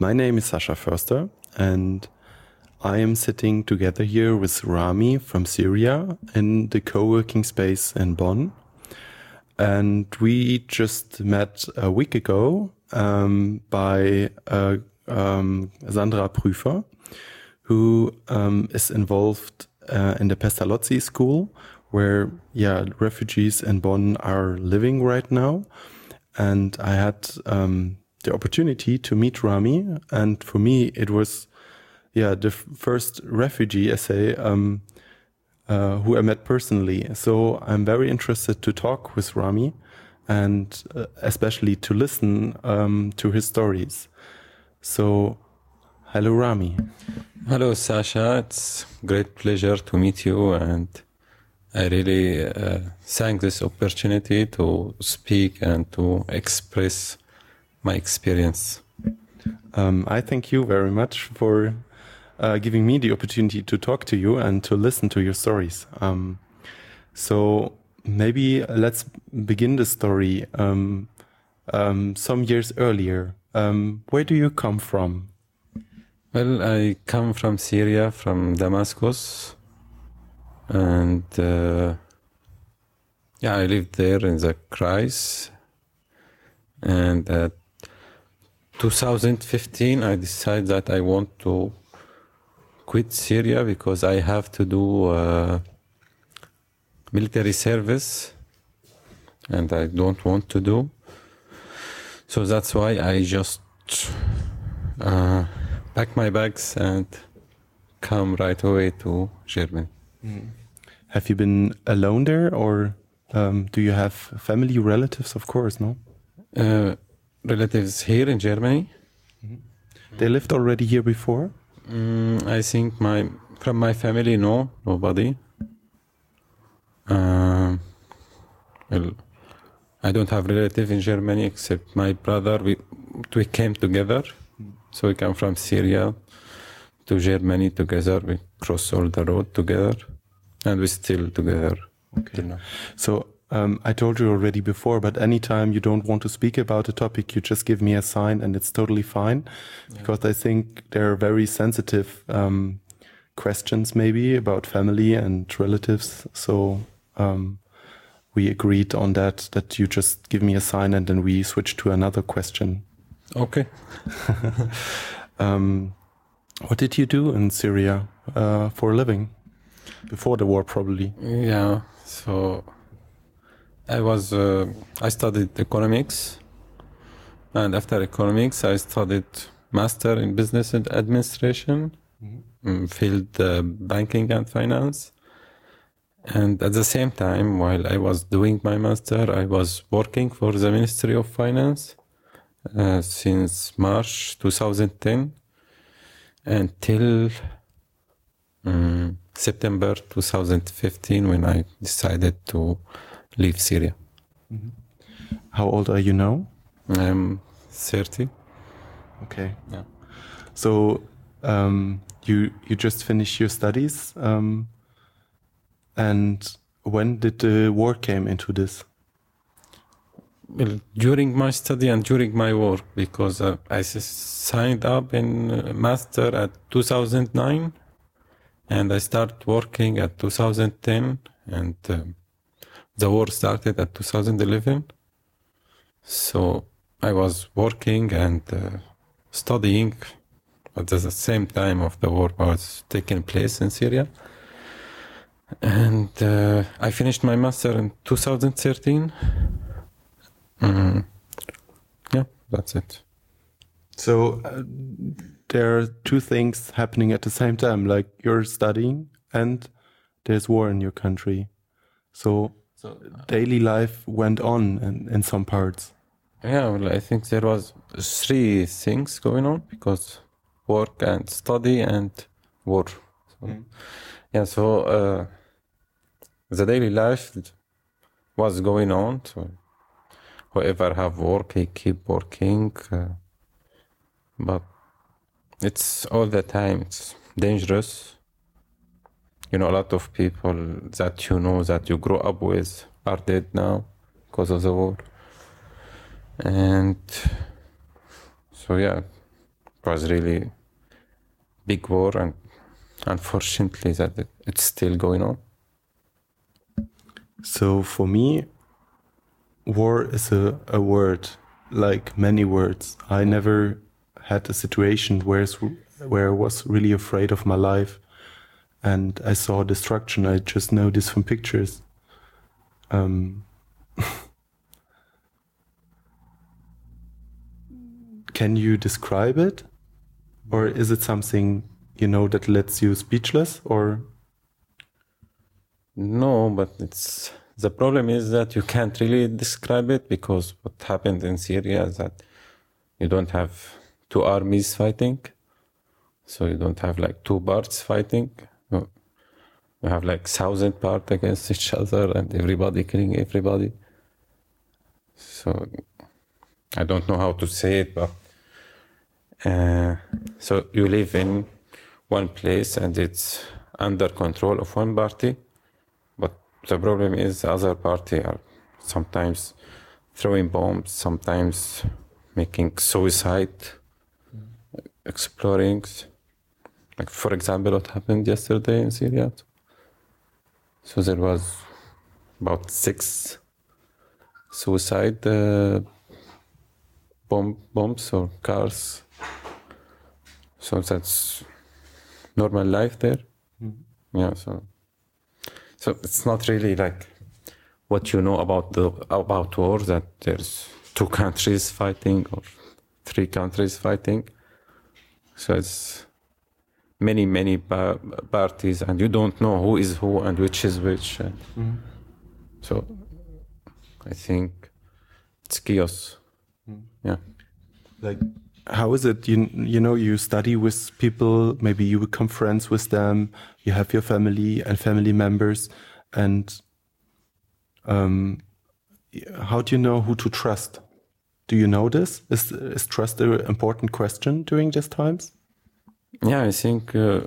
My name is Sasha Förster, and I am sitting together here with Rami from Syria in the co working space in Bonn. And we just met a week ago um, by uh, um, Sandra Prüfer, who um, is involved uh, in the Pestalozzi school, where yeah refugees in Bonn are living right now. And I had um, the opportunity to meet Rami, and for me it was yeah the first refugee essay um, uh, who I met personally. So I'm very interested to talk with Rami, and uh, especially to listen um, to his stories. So, hello Rami. Hello Sasha, it's great pleasure to meet you and. I really uh, thank this opportunity to speak and to express my experience. Um, I thank you very much for uh, giving me the opportunity to talk to you and to listen to your stories. Um, so maybe let's begin the story um, um some years earlier. Um, where do you come from? Well, I come from Syria, from Damascus, and uh, yeah, I lived there in the Kreis, and at 2015, I decided that I want to quit Syria because I have to do uh, military service and I don't want to do. So that's why I just uh, pack my bags and come right away to Germany. Mm. Have you been alone there or um, do you have family, relatives, of course, no? Uh, relatives here in Germany. Mm-hmm. They lived already here before. Mm, I think my from my family, no, nobody. Uh, well, I don't have relative in Germany except my brother. We we came together, so we come from Syria to Germany together. We cross all the road together, and we still together. Okay. So um, I told you already before, but anytime you don't want to speak about a topic, you just give me a sign and it's totally fine. Yeah. Because I think there are very sensitive um, questions, maybe about family and relatives. So um, we agreed on that, that you just give me a sign and then we switch to another question. Okay. Um, what did you do in Syria uh, for a living? Before the war, probably. Yeah. So I was uh, I studied economics, and after economics, I studied master in business and administration, mm-hmm. field uh, banking and finance. And at the same time, while I was doing my master, I was working for the Ministry of Finance uh, since March 2010 until um, September 2015 when I decided to leave Syria. Mm-hmm. How old are you now? I'm 30. Okay. Yeah. So um, you you just finished your studies, um, and when did the war came into this? Well, during my study and during my work, because uh, I signed up in uh, master at 2009, and I started working at 2010, and um, the war started at 2011. So I was working and uh, studying at the same time of the war was taking place in Syria. And uh, I finished my master in 2013. Mm. Yeah, that's it. So uh, there are two things happening at the same time, like you're studying and there's war in your country. So so uh, daily life went on in, in some parts. Yeah, well, I think there was three things going on because work and study and war. So, mm. Yeah, so uh, the daily life was going on. So whoever have work, he keep working, uh, but it's all the time. It's dangerous you know, a lot of people that you know that you grow up with are dead now because of the war. And so, yeah, it was really big war, and unfortunately, that it- it's still going on. So for me, war is a, a word, like many words. I never had a situation where, where I was really afraid of my life and I saw destruction. I just know this from pictures. Um, can you describe it? Or is it something, you know, that lets you speechless or? No, but it's the problem is that you can't really describe it because what happened in Syria is that you don't have two armies fighting, so you don't have like two parts fighting. You you have like thousand part against each other and everybody killing everybody. So I don't know how to say it, but uh, so you live in one place and it's under control of one party but the problem is the other party are sometimes throwing bombs, sometimes making suicide, exploring. Like for example, what happened yesterday in Syria. So there was about six suicide uh, bomb bombs or cars. So that's normal life there. Yeah. So so it's not really like what you know about the about war that there's two countries fighting or three countries fighting. So it's many many pa- parties, and you don't know who is who and which is which. And So I think it's chaos. Yeah. like how is it you you know you study with people maybe you become friends with them you have your family and family members and um how do you know who to trust do you know this is is trust an important question during these times Yeah, I think uh,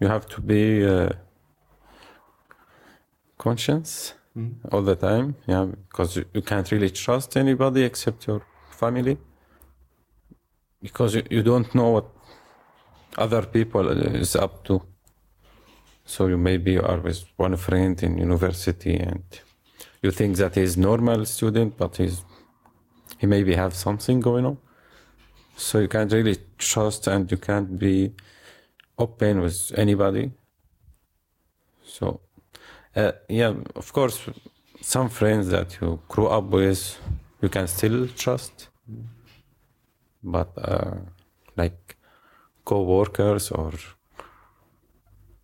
you have to be uh, conscious all the time. Yeah, because you, you can't really trust anybody except your family, because you, you don't know what other people is up to. So you maybe you are with one friend in university and you think that he's normal student, but he's he maybe have something going on. So you can't really trust and you can't be open with anybody. So, uh, yeah, of course, some friends that you grew up with, you can still trust. But uh, like co-workers or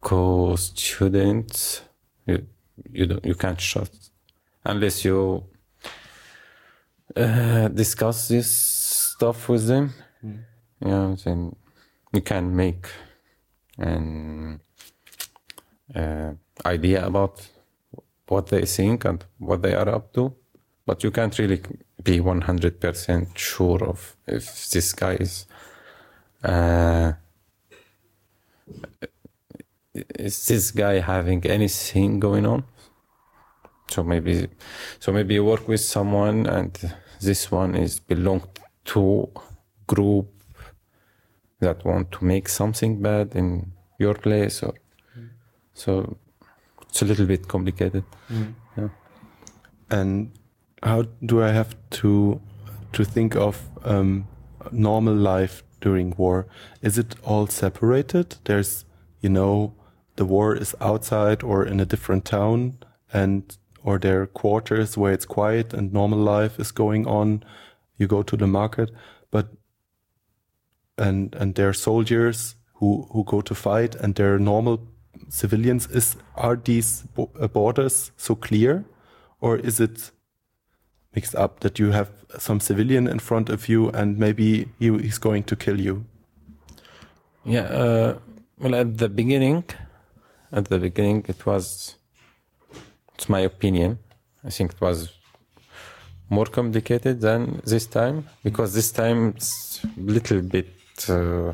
co-students, you you don't, you can't trust unless you uh, discuss this stuff with them. Yeah, then you can make an uh, idea about what they think and what they are up to, but you can't really be one hundred percent sure of if this guy is. Uh, is this guy having anything going on? So maybe, so maybe you work with someone, and this one is belong to group that want to make something bad in your place, or so it's a little bit complicated. Yeah. and how do i have to to think of um, normal life during war? Is it all separated? There's you know the war is outside or in a different town and or there are quarters where it's quiet and normal life is going on. You go to the market and and there are soldiers who who go to fight and their normal civilians is are these uh, borders so clear or is it mixed up that you have some civilian in front of you and maybe he, he's going to kill you Yeah. Uh, well, at the beginning, at the beginning, it was. It's my opinion. I think it was more complicated than this time because this time it's a little bit uh,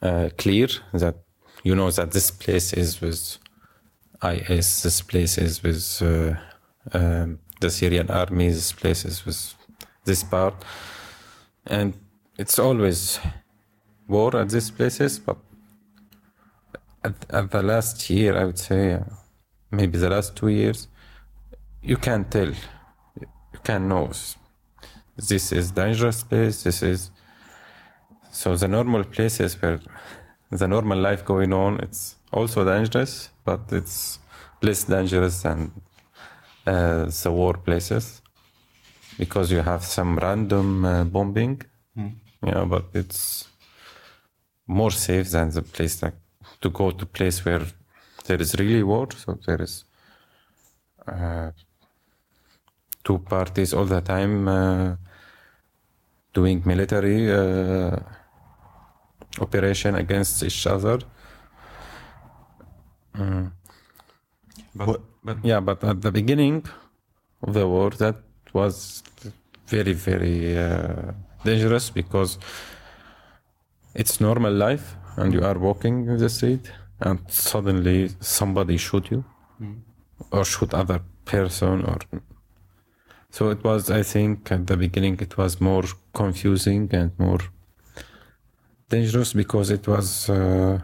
uh, clear that you know that this place is with IS, this place is with uh, um, the Syrian army, this place is with this part, and it's always war at these places, but at, at the last year, I would say, uh, maybe the last two years, you can tell, you can know this is dangerous place. This is so the normal places where the normal life going on. It's also dangerous, but it's less dangerous than uh, the war places because you have some random uh, bombing. Mm. Yeah, but it's more safe than the place like to go to place where there is really war. So there is uh, two parties all the time uh, doing military uh, operation against each other. Mm. But, but yeah, but at the beginning of the war, that was very, very uh, dangerous because it's normal life and you are walking in the street and suddenly somebody shoot you or shoot other person or so it was i think at the beginning it was more confusing and more dangerous because it was uh,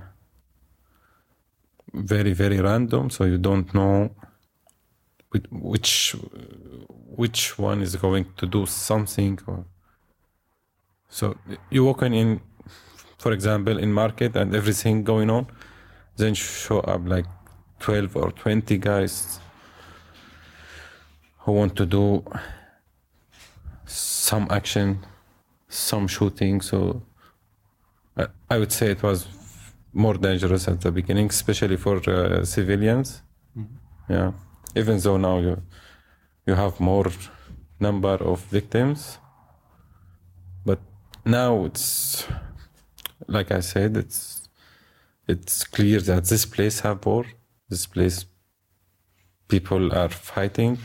very very random so you don't know which which one is going to do something or so you walk in for example in market and everything going on then show up like 12 or 20 guys who want to do some action some shooting so I, would say it was more dangerous at the beginning especially for uh, civilians. Yeah. Even though now you you have more number of victims but now it's like i said it's it's clear that this place have war this place people are fighting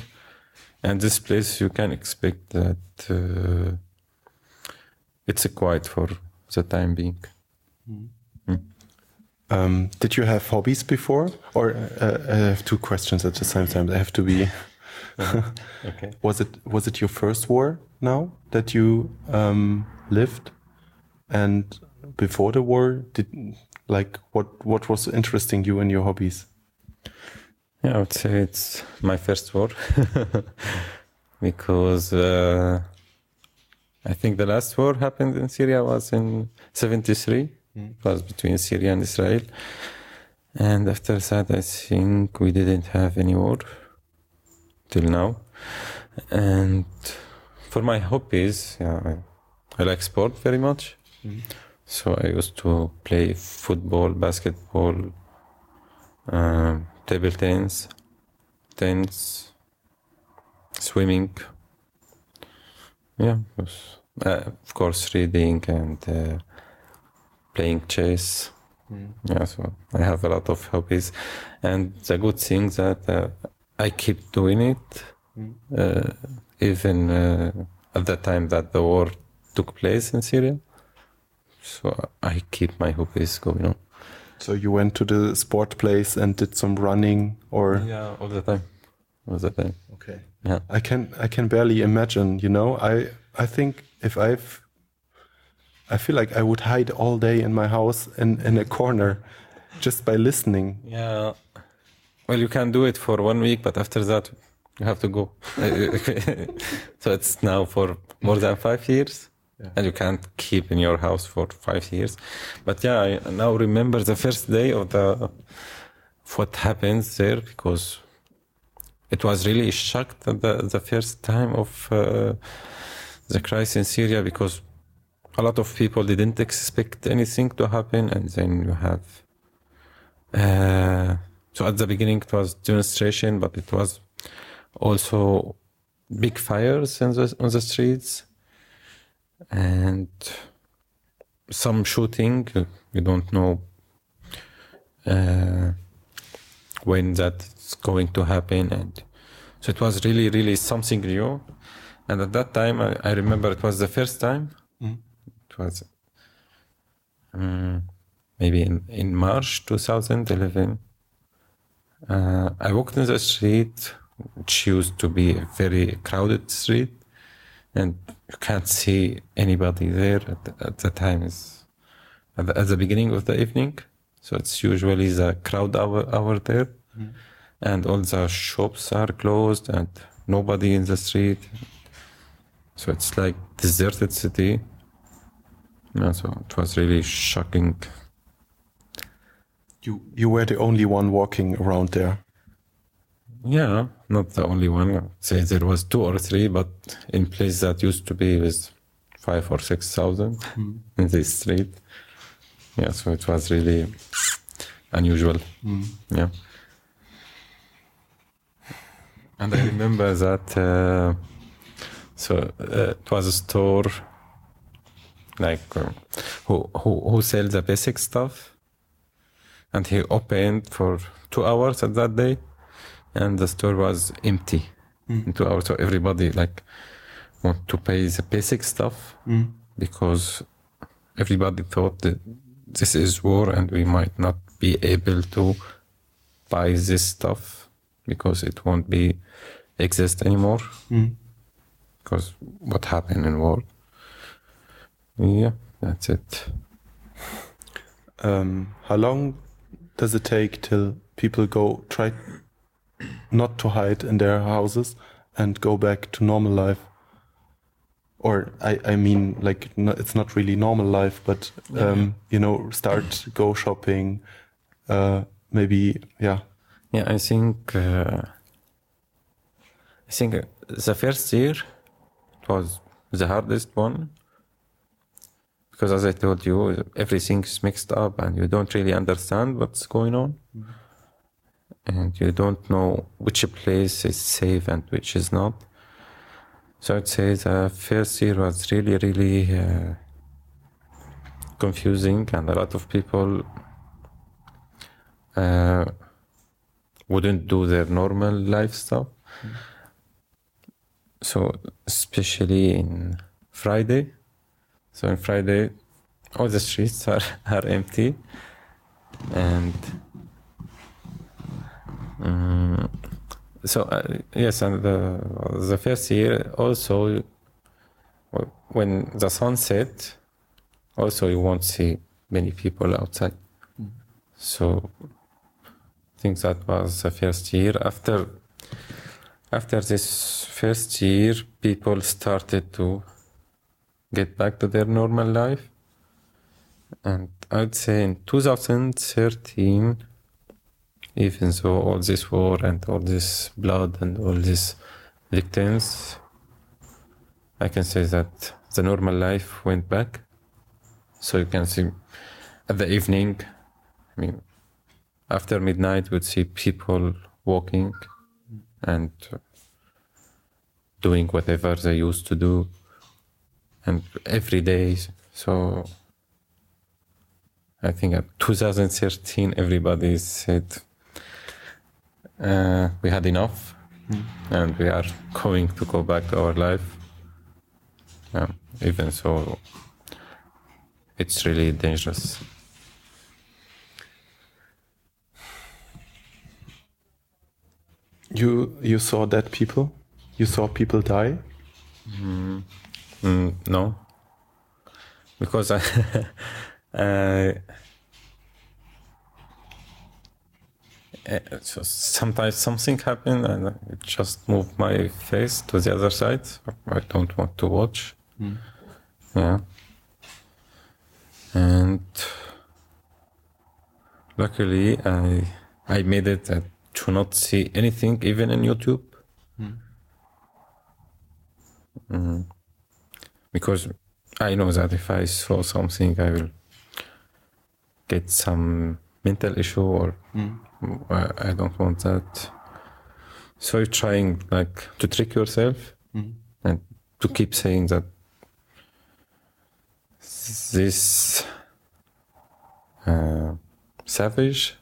and this place you can expect that uh, it's a quiet for the time being Um, did you have hobbies before? Or uh, I have two questions at the same time. They have to be. okay Was it was it your first war now that you um, lived, and before the war, did like what what was interesting you in your hobbies? Yeah, I would say it's my first war because uh, I think the last war happened in Syria was in '73. It was between Syria and Israel, and after that, I think we didn't have any war till now. And for my hobbies, yeah, I, I like sport very much. So I used to play football, basketball, um, table tennis, tennis, swimming. Yeah, was, uh, of course, reading and uh, playing chess. Yeah, so I have a lot of hobbies, and the good thing that uh, I keep doing it, uh, even uh, at the time that the war took place in Syria. So I keep my hobbies going on. So you went to the sport place and did some running, or Yeah, all the time, all the time. okay. Yeah. I can I can barely imagine. You know, I I think if I've I feel like I would hide all day in my house in in a corner, just by listening. Yeah. Well, you can do it for one week, but after that, you have to go. so it's now for more than five years, and you can't keep in your house for five years. But yeah, I now remember the first day of the of what happens there because it was really shocked the the first time of uh, the crisis in Syria because a lot of people didn't expect anything to happen, and then you have. Uh, so at the beginning it was demonstration, but it was also big fires in the, on the streets and some shooting. You don't know uh, when that's going to happen, and so it was really, really something new. And at that time, I, I remember it was the first time. It was um, maybe in, in March 2011. Uh, I walked in the street, which used to be a very crowded street, and you can't see anybody there at the, at the time. Is at the, at the beginning of the evening, so it's usually the crowd hour hour there, and all the shops are closed and nobody in the street. So it's like deserted city. Yeah, so it was really shocking. You you were the only one walking around there. Yeah, not the only one. I'd say there was two or three, but in place that used to be with five or six thousand in this street. Yeah, so it was really unusual. Yeah. And I remember that. Uh, so uh, it was a store like uh, who who who sells the basic stuff, and he opened for two hours at that day, and the store was empty hmm. in two hours. So everybody like want to pay the basic stuff hmm. because everybody thought that this is war and we might not be able to buy this stuff because it won't be exist anymore. Hmm. Because what happened in war yeah that's it Um, how long does it take till people go try not to hide in their houses and go back to normal life? Or I, I mean, like no, it's not really normal life, but um, you know, start go shopping, uh, maybe yeah. yeah i think uh, i think uh, the first year it was the hardest one because as i told you everything's mixed up and you don't really understand what's going on. And you don't know which place is safe and which is not. So i'd say the first year was really really uh, confusing and a lot of people uh, wouldn't do their normal life stuff. So especially in Friday, so in Friday, all the streets are, are empty, and um, so uh, yes, and the the first year also when the sun set, also you won't see many people outside. So I think that was the first year. After after this first year, people started to get back to their normal life. And I'd say in 2013, even though all this war and all this blood and all these victims, I can say that the normal life went back. So you can see at the evening, I mean, after midnight, we'd see people walking and doing whatever they used to do, and every day. So I think at 2013, everybody said uh, we had enough, and we are going to go back to our life. Yeah, even so, it's really dangerous. You you saw dead people, you saw people die. Mm, no, because I uh, so sometimes something happened and I just move my face to the other side. I don't want to watch. Yeah, and luckily I I made it uh, to not see anything even in YouTube. Mm. Because I know that if I saw something, I will get some mental issue, or I I don't want that. So you're trying like to trick yourself hmm. and to keep saying that this uh, savage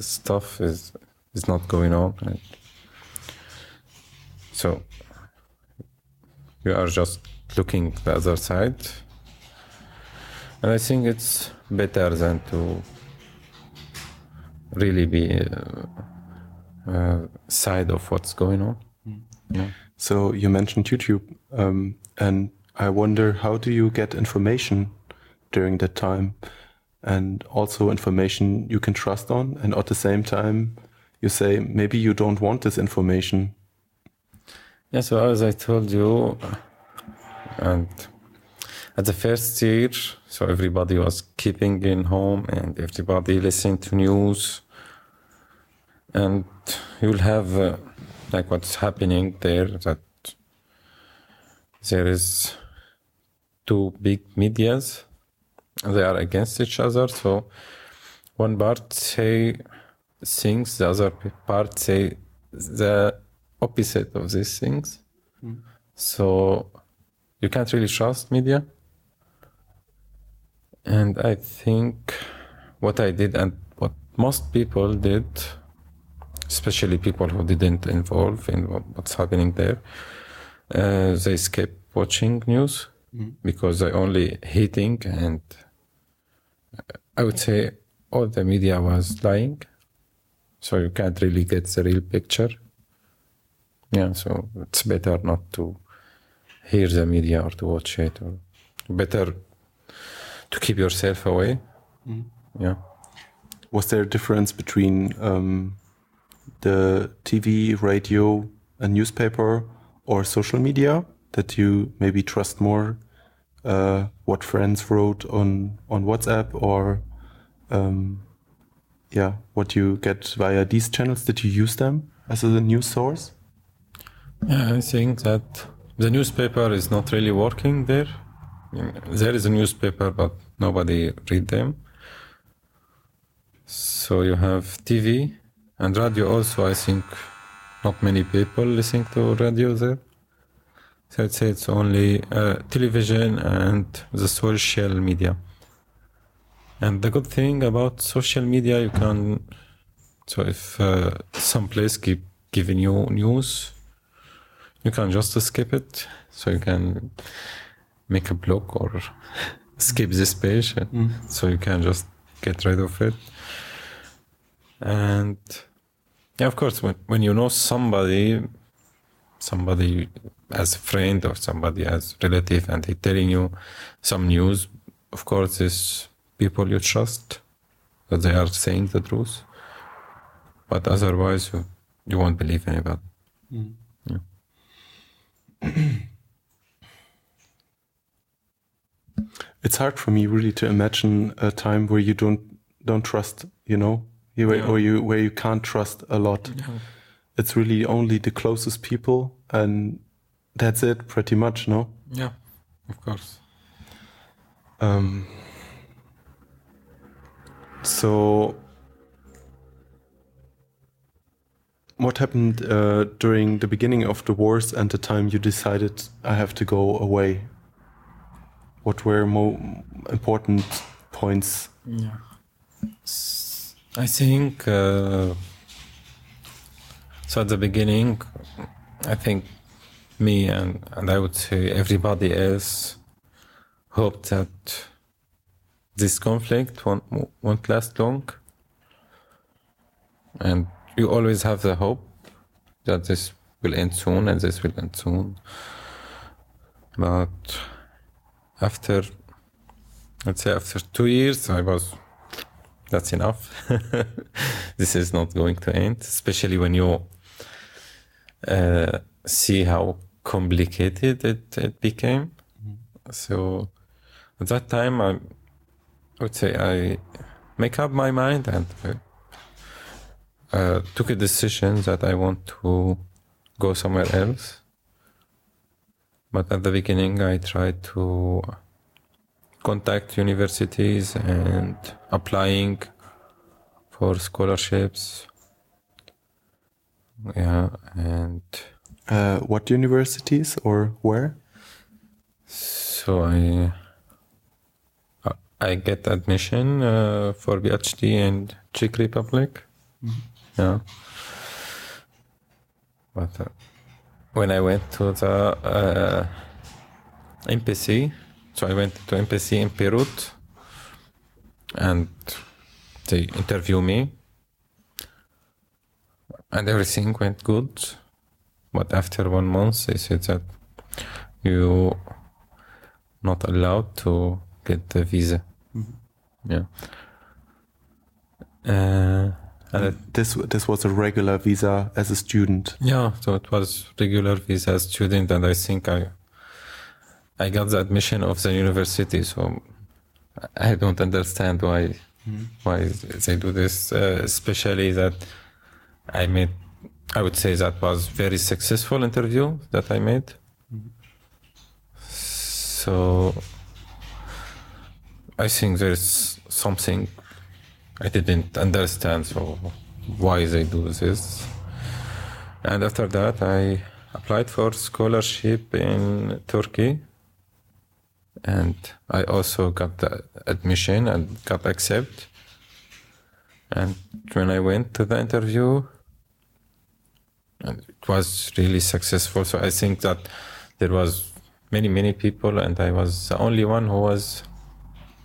stuff is is not going on. And so you are just looking the other side, and I think it's better than to really be uh, uh, side of what's going on. Yeah. So you mentioned YouTube, um, and I wonder how do you get information during that time, and also information you can trust on, and at the same time, you say maybe you don't want this information. Yeah. So as I told you, and at the first year, so everybody was keeping in home, and everybody listening to news, and you'll have. Uh, like what's happening there that there is two big medias they are against each other so one part say things the other part say the opposite of these things mm. so you can't really trust media and i think what i did and what most people did especially people who didn't involve in what's happening there, uh, they skip watching news mm. because they're only hating and uh, I would say all the media was lying. So you can't really get the real picture. Yeah, so it's better not to hear the media or to watch it or better to keep yourself away. Mm. Yeah. Was there a difference between um, the TV, radio, a newspaper, or social media that you maybe trust more? Uh, what friends wrote on on WhatsApp, or um, yeah, what you get via these channels? Did you use them as a news source? Yeah, I think that the newspaper is not really working there. There is a newspaper, but nobody read them. So you have TV, and radio also, I think not many people listening to radio there. So I'd say it's only uh, television and the social media. And the good thing about social media, you can, so if uh, some place keep giving you news, you can just skip it. So you can make a block or skip this page. Mm. So you can just get rid of it. And yeah, of course. When when you know somebody, somebody as a friend or somebody as relative, and they telling you some news, of course, it's people you trust that they are saying the truth. But otherwise, you, you won't believe anybody. Mm. Yeah. it's hard for me really to imagine a time where you don't don't trust you know where, yeah. or you where you can't trust a lot. Yeah. It's really only the closest people, and that's it, pretty much. No. Yeah, of course. Um. So, what happened uh, during the beginning of the wars and the time you decided I have to go away? What were more important points? Yeah. I think uh, so. At the beginning, I think me and and I would say everybody else hoped that this conflict won't won't last long, and you always have the hope that this will end soon and this will end soon. But after, let's say, after two years, I was that's enough. this is not going to end, especially when you uh, see how complicated it, it became. Mm-hmm. So at that time, I would say I make up my mind and uh, took a decision that I want to go somewhere else. But at the beginning, I tried to contact universities and applying for scholarships. Yeah, and uh, what universities or where? So I I get admission uh, for PhD in Czech Republic. Mm-hmm. Yeah, but uh, when I went to the uh, MPC, so I went to MPC in Beirut and they interview me and everything went good. but after one month they said that you not allowed to get the visa. Yeah. Uh, Uh, and it- This this was a regular visa as a student. yeah, so it was regular visa as student, and I think I I got the admission of the university. So I don't understand why hmm. why they do this. Uh, especially that I made, I would say that was very successful interview that I made. Hmm. So I think there's something I didn't understand. So why they do this? And after that, I applied for scholarship in Turkey, and I also got the admission and got accepted. And when I went to the interview, it was really successful. So I think that there was many many people, and I was the only one who was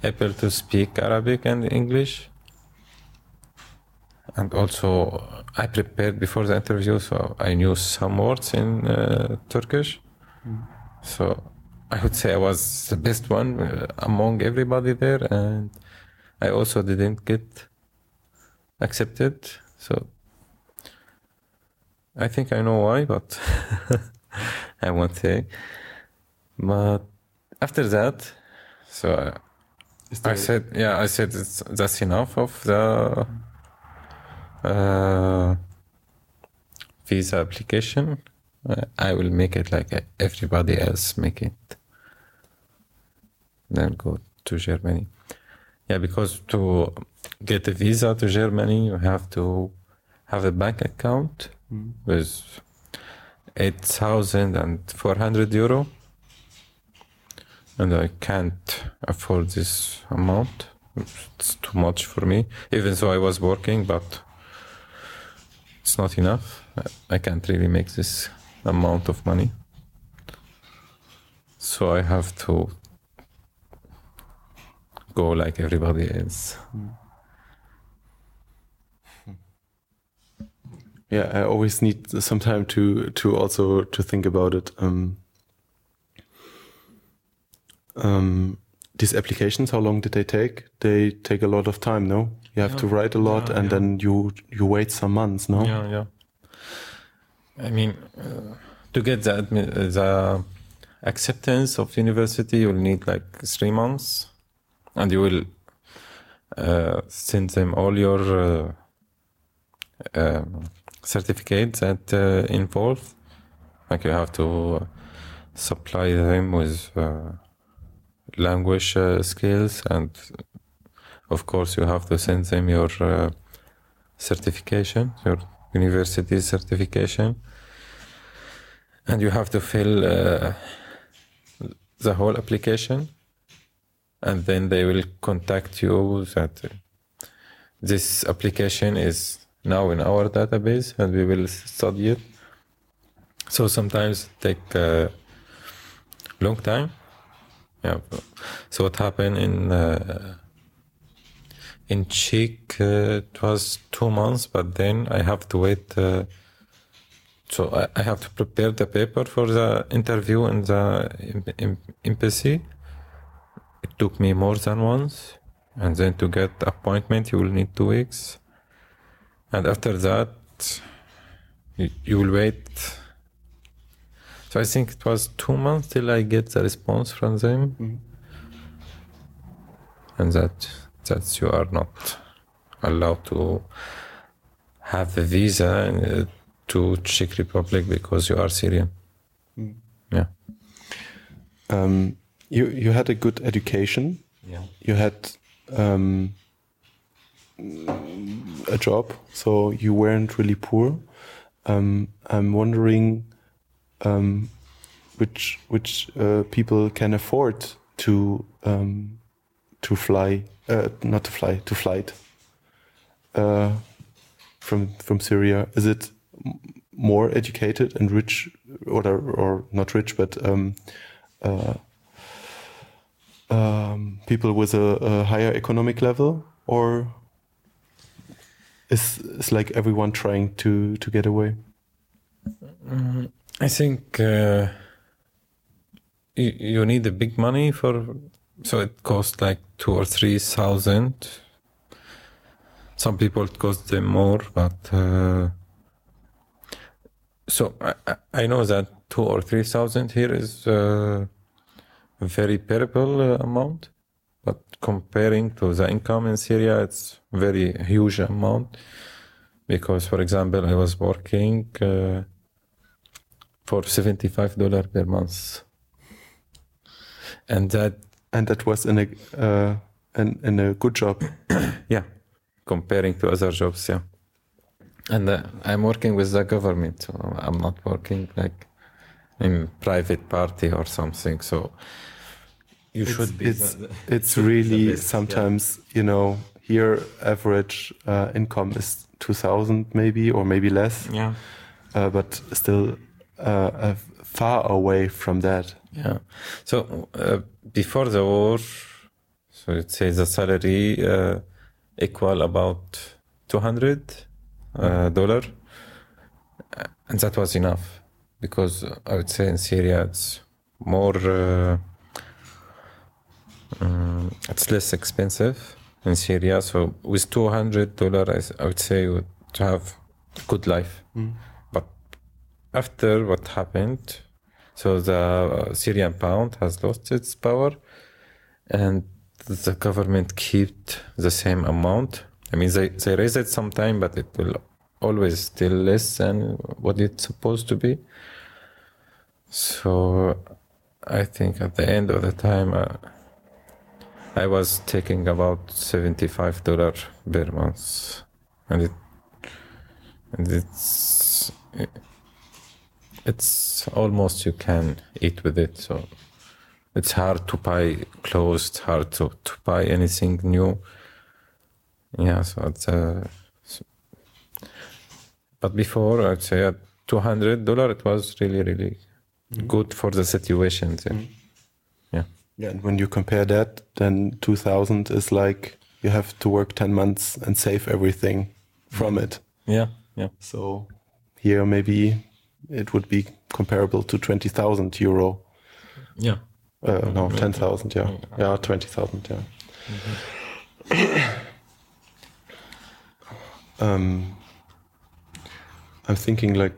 able to speak Arabic and English. And also, I prepared before the interview, so I knew some words in uh, Turkish. So I would say I was the best one uh, among everybody there, and I also didn't get accepted. So I think I know why, but I won't say. But after that, so Is I said, yeah, I said it's, that's enough of the uh, visa application. Uh, I will make it like everybody else make it. Then go to Germany. Yeah, because to get a visa to Germany, you have to have a bank account with 8,400 euro. And I can't afford this amount. It's too much for me, even though I was working, but it's not enough. I- can't really make this amount of money. So I have to go like everybody else. Yeah, I always need some time to to also to think about it. Um, um, these applications, how long did they take? They take a lot of time, no? You have to write a lot, Yeah, and yeah. then you you wait some months, no? Yeah, yeah. I mean, uh, to get the, uh, the acceptance of university, you'll need like three months, and you will uh, send them all your uh, um certificates that uh, involve. Like you have to uh, supply them with uh, language uh, skills, and of course, you have to send them your uh, certification, your university certification, and you have to fill uh, the whole application, and then they will contact you that uh, this application is now in our database, and we will study it. So sometimes it take a long time. Yeah. So what happened in uh, in Czech, uh, it was two months, but then I have to wait. Uh, so I, I have to prepare the paper for the interview in the em- em- embassy. It took me more than once, and then to get appointment, you will need two weeks, and after that, you, you will wait. So I think it was two months till I get the response from them and that that you are not allowed to have a visa uh, to Czech Republic because you are Syrian. Yeah. Um, you you had a good education. Yeah. You had um, a job, so you weren't really poor. Um, I'm wondering um, which which uh, people can afford to um, to fly, uh, not to fly, to flight uh, from from Syria. Is it more educated and rich, or or not rich, but um, uh, um, people with a, a higher economic level, or is is like everyone trying to to get away? Mm, I think uh, you need the big money for, so it costs like two or three thousand. Some people it costs them more, but uh, so I, I- know that two or three thousand here is uh, a very bearable uh, amount, but comparing to the income in Syria, it's very huge amount. Because, for example, I was working uh, for seventy-five dollar per month, and that And that was in a uh, in, in a good job. yeah, comparing to other jobs, yeah. And uh, I'm working with the government, so I'm not working like in private party or something. So you should be. It's the- it's really best, yeah. sometimes you know here average uh, income is two thousand maybe or maybe less, yeah, uh, but still uh, far away from that. Yeah. So uh, before the war, so it say the salary uh, equal about two hundred uh, dollar, and that was enough because I would say in Syria it's more. Uh, um, it's less expensive in Syria. So with two hundred dollar, I would say you would have good life. But after what happened, so the uh, Syrian pound has lost its power, and the government kept the same amount. I mean, they they raise it sometime, but it will always still less than what it's supposed to be. So I think at the end of the time, uh, I was taking about seventy-five dollar per month, and it and it's it's almost you can eat with it. So it's hard to buy clothes, it's hard to, to buy anything new. Yeah, so it's uh, so- but before I'd say at two hundred dollar it was really really mm-hmm. good for the situation there. Mm-hmm. Yeah. Yeah, and when you compare that, then two thousand is like you have to work ten months and save everything from mm-hmm. it. Yeah, yeah. So here maybe it would be comparable to twenty thousand euro. Yeah. Uh, no, ten thousand. Yeah, yeah, twenty thousand. Yeah. um, I'm thinking like,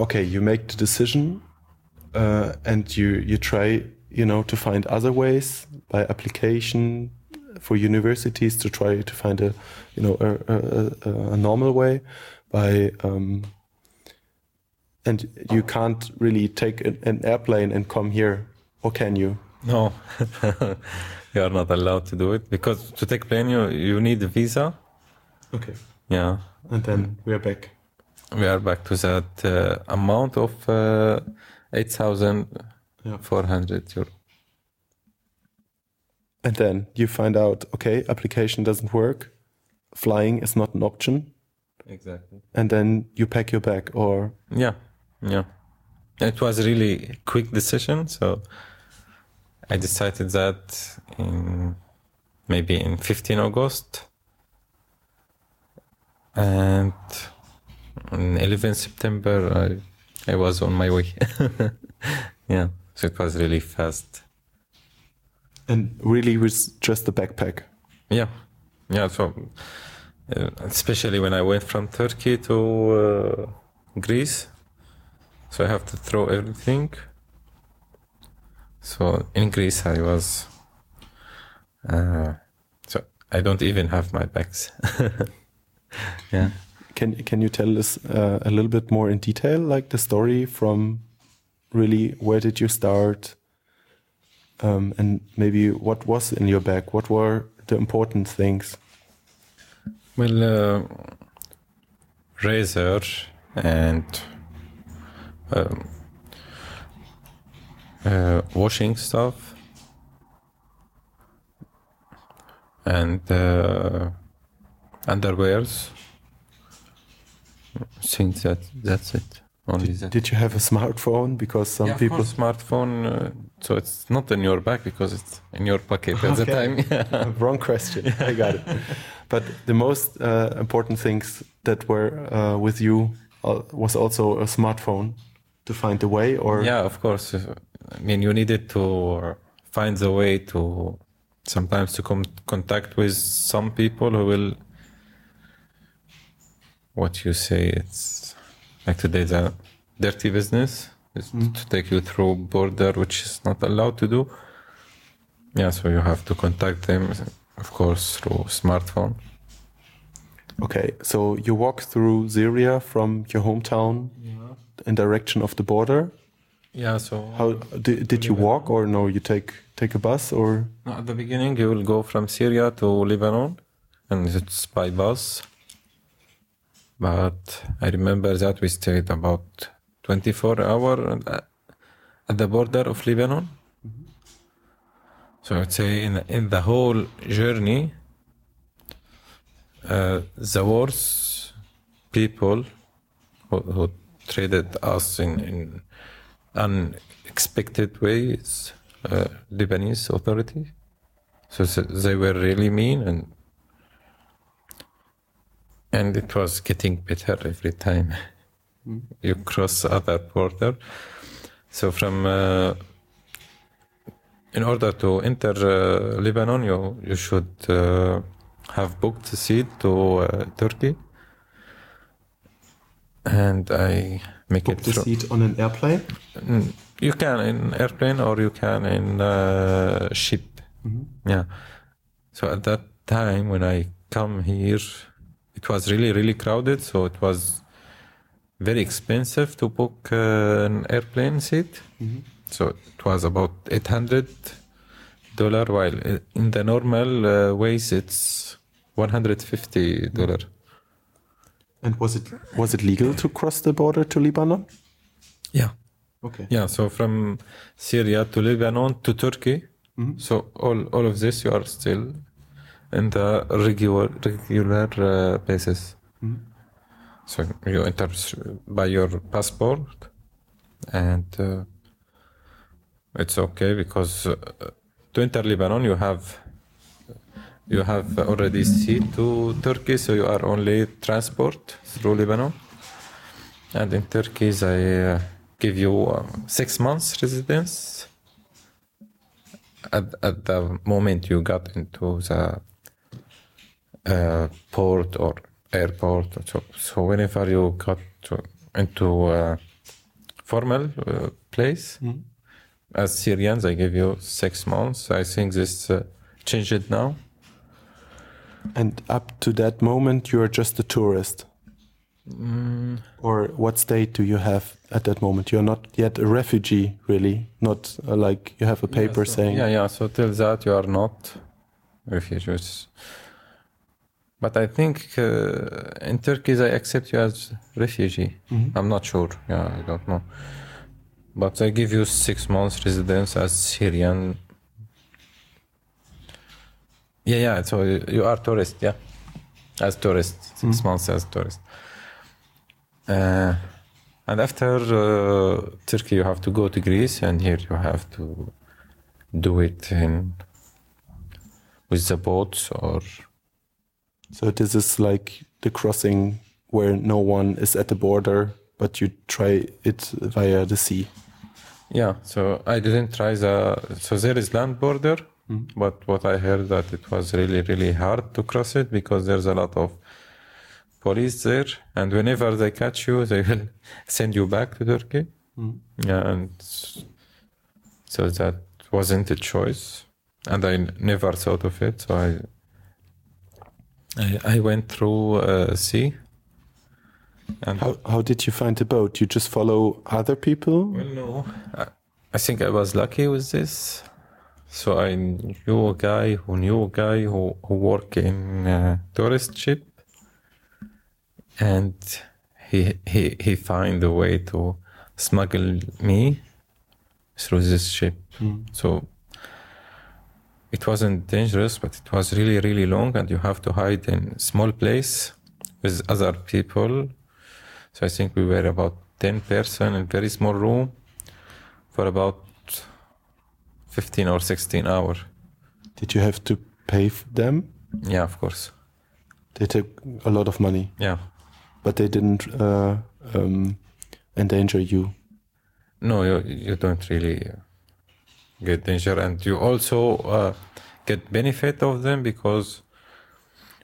okay, you make the decision, uh, and you you try, you know, to find other ways by application for universities to try to find a, you know, a, a, a normal way by. Um, and you can't really take an, an airplane and come here, or can you? No, you are not allowed to do it because to take plane you you need a visa. Okay. Yeah, And then we are back. we are back to that uh, amount of uh, eight thousand four hundred euro. And then you find out, okay, application doesn't work, flying is not an option, Exactly. and then you pack your bag, or Yeah, yeah. It was really quick decision, so I decided that in maybe in 15 August and on 11 September I I was on my way. yeah, so it was really fast. and really with just a backpack. Yeah, yeah. So, especially when I went from Turkey to uh, Greece, so I have to throw everything. So in Greece, I was. Uh, so I don't even have my bags. yeah. Can can you tell us uh, a little bit more in detail, like the story from really where did you start, um, and maybe what was in your bag? What were the important things? Well, uh, razor and um, uh, washing stuff and uh, underwears. I think that that's it. Only that. Did you have a smartphone? Because some Yeah, people. course, smartphone, uh, so it's not in your bag because it's in your pocket at the Okay. time. Wrong question. I got it. But the most uh, important things that were uh, with you uh, was also a smartphone to find the way, or Yeah, of course. I mean, you needed to find the way to sometimes to come contact with some people who will. What you say, it's like today's a dirty business is to take you through border, which is not allowed to do. Yeah, so you have to contact them, of course, through smartphone. Okay, so you walk through Syria from your hometown in direction of the border. Yeah, so How did, did you walk or no? You take take a bus or No, At the beginning, you will go from Syria to Lebanon, and it's by bus. But I remember that we stayed about 24 hours at the border of Lebanon. So I'd say in in the whole journey, uh, the worst people who, who treated us in, in unexpected ways, uh, Lebanese authority. So th- they were really mean and and it was getting better every time you cross other border. So from uh, in order to enter uh, Lebanon, you you should uh, have booked a seat to uh, Turkey, and I make it the through. seat on an airplane? Mm, You can in airplane or you can in uh, ship. Yeah. So at that time when I come here, it was really really crowded. So it was very expensive to book uh, an airplane seat. So it was about eight hundred dollar, while in the normal uh, ways it's one hundred fifty dollar. And was it was it legal to cross the border to Lebanon? Yeah. Okay. Yeah, so from Syria to Lebanon to Turkey. So all all of this you are still in the regular regular uh, basis. So you enter by your passport, and uh, it's okay because uh, to enter Lebanon you have you have already seat to Turkey, so you are only transport through Lebanon. And in Turkey, they uh, give you uh, six months residence at, at the moment you got into the uh, port or airport. So, so whenever you got to, into a formal uh, place, as Syrians, I give you six months. I think this uh, changed now. And up to that moment, you are just a tourist. Or what state do you have at that moment? You're not yet a refugee, really. Not uh, like you have a paper so, saying. Yeah, yeah. So till that you are not refugees. But I think uh, in Turkey they accept you as refugee. I'm not sure. Yeah, I don't know. But they give you six months residence as Syrian. Yeah, yeah. So you are tourist. Yeah, as tourist, 6 months as tourist. Uh, and after uh, Turkey, you have to go to Greece, and here you have to do it in with the boats or So this is like the crossing where no one is at the border, but you try it via the sea. yeah. So I didn't try the. So there is land border, hmm. but what I heard that it was really really hard to cross it because there's a lot of police there, and whenever they catch you, they will send you back to Turkey. Hmm. Yeah, and so that wasn't a choice, and I n- never thought of it. So I I, I went through uh, sea. And How how did you find the boat? You just follow other people? well, no, I, I think I was lucky with this. So I knew a guy who knew a guy who who worked in a tourist ship, and he he he found a way to smuggle me through this ship. So it wasn't dangerous, but it was really really long, and you have to hide in small place with other people. So I think we were about ten person in very small room for about fifteen or sixteen hours. Did you have to pay them? Yeah, of course. They took a lot of money, Yeah. but they didn't uh, um, endanger you. No, you you don't really uh, get danger, and you also uh, get benefit of them because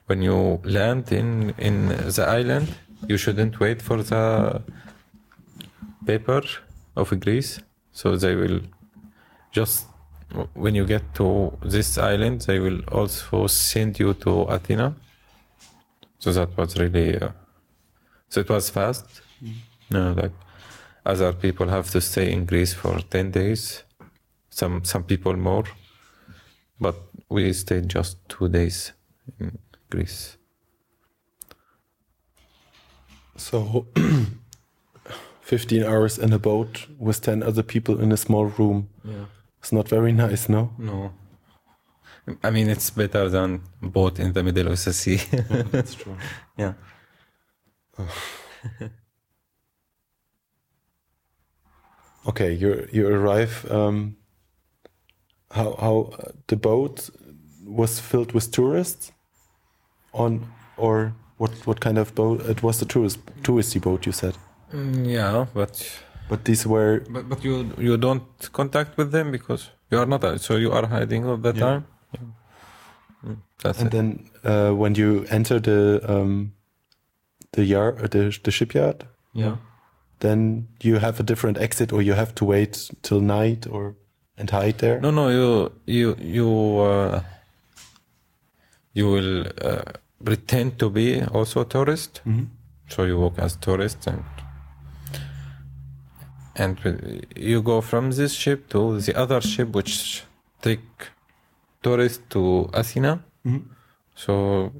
when you land in in the island, you shouldn't wait for the paper of Greece, so they will just when you get to this island, they will also send you to Athena. So that was really uh, so it was fast. No, like other people have to stay in Greece for ten days. Some some people more, but we stayed just two days in Greece. So, 15 hours in a boat with 10 other people in a small room. Yeah. It's not very nice, no? No. I mean, it's better than boat in the middle of the sea. That's true. yeah. Okay, you you arrive. Um, how how uh, the boat was filled with tourists, on or what what kind of boat? It was the tourist touristy boat. You said, Mm, yeah, but but these were but but you you don't contact with them because you are not uh, so you are hiding all the Yeah. time. Yeah. Mm, that's and it. then uh, when you enter the um, the yard uh, the the shipyard, yeah. then you have a different exit, or you have to wait till night, or and hide there. No, no, you you you uh, you will uh, pretend to be also a tourist. Mhm. So you work as tourist and and you go from this ship to the other ship which take tourists to Athena. Mhm. So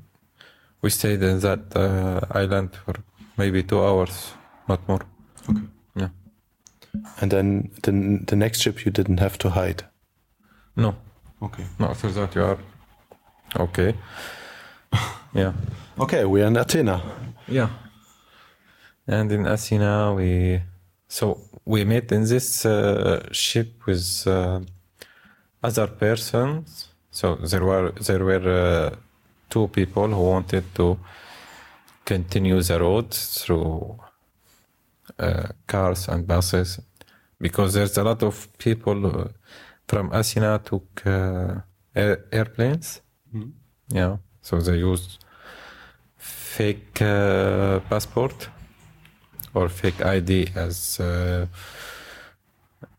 we stayed in that uh, island for maybe two hours, not more. Okay. Yeah. And then the the next ship you didn't have to hide. No, Okay. no. After that you are okay. yeah. Okay, we're in Athena. Yeah. And in Athena, we so we met in this uh, ship with uh, other persons. So there were there were uh, two people who wanted to continue the road through cars and buses because there's a lot of people uh, from Asina took uh, air, airplanes. Yeah, so they used fake uh, passport or fake ID as uh,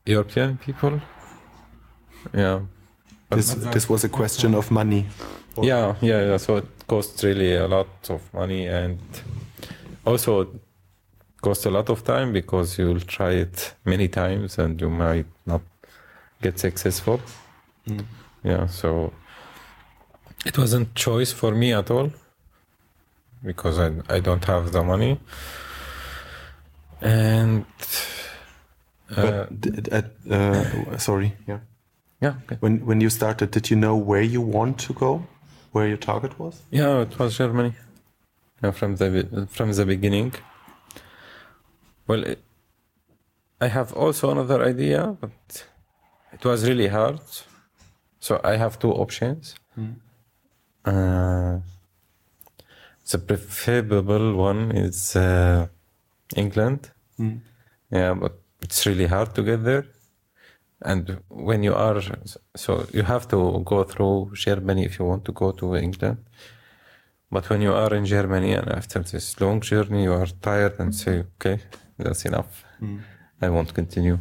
European people. Yeah. But- This this was a question of money. yeah, yeah, yeah. So it costs really a lot of money and also it costs a lot of time because you'll try it many times and you might not get successful. Yeah, so it wasn't choice for me at all because I I don't have the money. And uh, But at, uh, sorry. Yeah. yeah, okay. When when you started, did you know where you want to go? Where your target was? Yeah, it was Germany. Yeah, from the from the beginning. Well, it, I have also another idea, but it was really hard. So I have two options. Uh, the preferable one is uh, England. Yeah, but it's really hard to get there. And when you are, so you have to go through Germany if you want to go to England. But when you are in Germany and after this long journey, you are tired and say, okay, that's enough. I won't continue.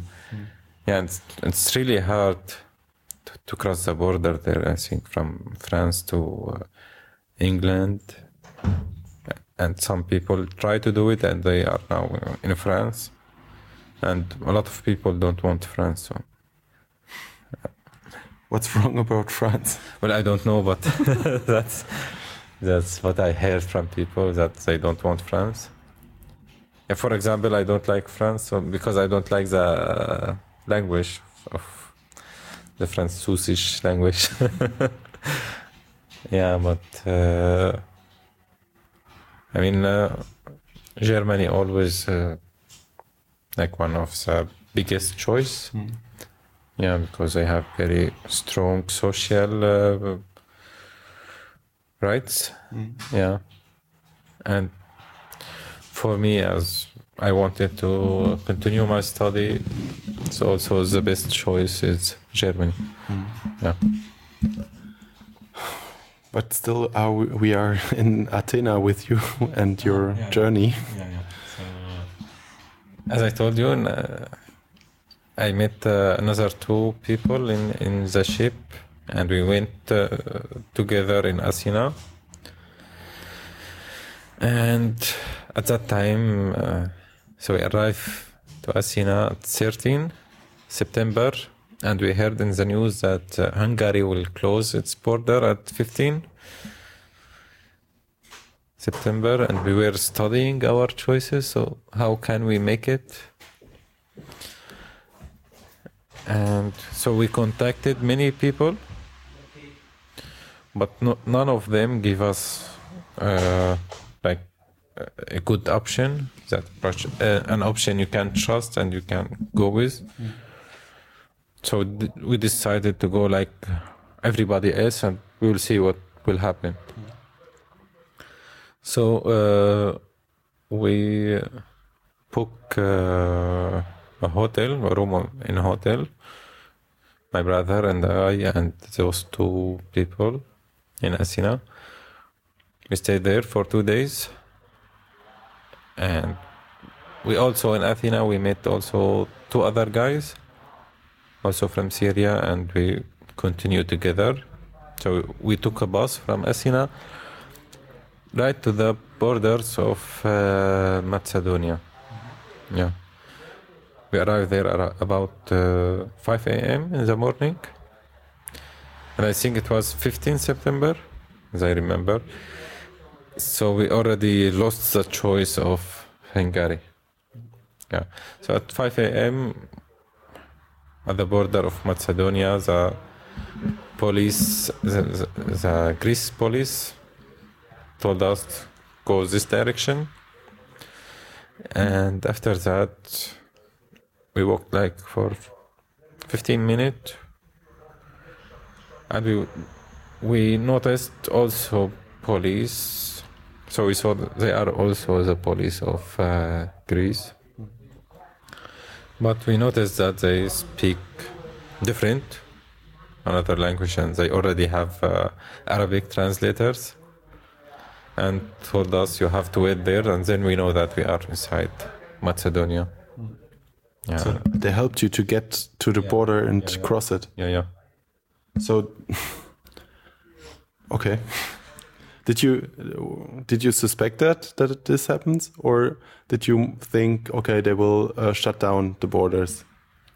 Yeah, it's, it's really hard to, to cross the border there, I think, from France to uh, England. And some people try to do it and they are now in France. And a lot of people don't want France. So. What's wrong about France? Well, I don't know, but that's that's what I heard from people that they don't want France. For example, I don't like France so because I don't like the uh, language of the Französisch language. yeah, but uh, I mean, uh, Germany always uh, like one of the biggest choice. Yeah, because they have very strong social uh, rights. Yeah, and for me, as I wanted to continue my study. So also the best choice is Germany. Yeah. But still, uh, we- are in Athena with you and your Yeah. journey. Yeah, yeah. So, as I told you, uh, I met uh, another two people in, in the ship, and we went uh, together in Asina. And at that time, uh, so we arrived to Asina at 13 September, and we heard in the news that uh, Hungary will close its border at 15 September, and we were studying our choices. So how can we make it? And so we contacted many people, but no, none of them give us uh, like a- good option that uh, an option you can trust and you can go with. So th- we decided to go like everybody else, and we will see what will happen. So uh, we book uh, a hotel, a room in a hotel. My brother and I, and those two people in Asina. We stayed there for two days, and we also in Athena we met also two other guys, also from Syria, and we continued together. So we took a bus from Athena right to the borders of uh, Macedonia. Yeah. We arrived there about uh, 5 a.m. in the morning. And I think it was 15 September, as I remember. So we already lost the choice of Hungary. Yeah. So at 5 a.m. at the border of Macedonia, the police, the, the, the Greece police told us go this direction. And after that, we walked like for 15 minutes. And we we noticed also police. So we saw that they are also the police of uh, Greece. But we noticed that they speak different, another language, and they already have uh, Arabic translators and told us you have to wait there, and then we know that we are inside Macedonia. Yeah, So they helped you to get to the Yeah. border and Yeah, yeah. cross it. yeah, yeah. So, okay. Did you did you suspect that that this happens, or did you think okay they will uh, shut down the borders?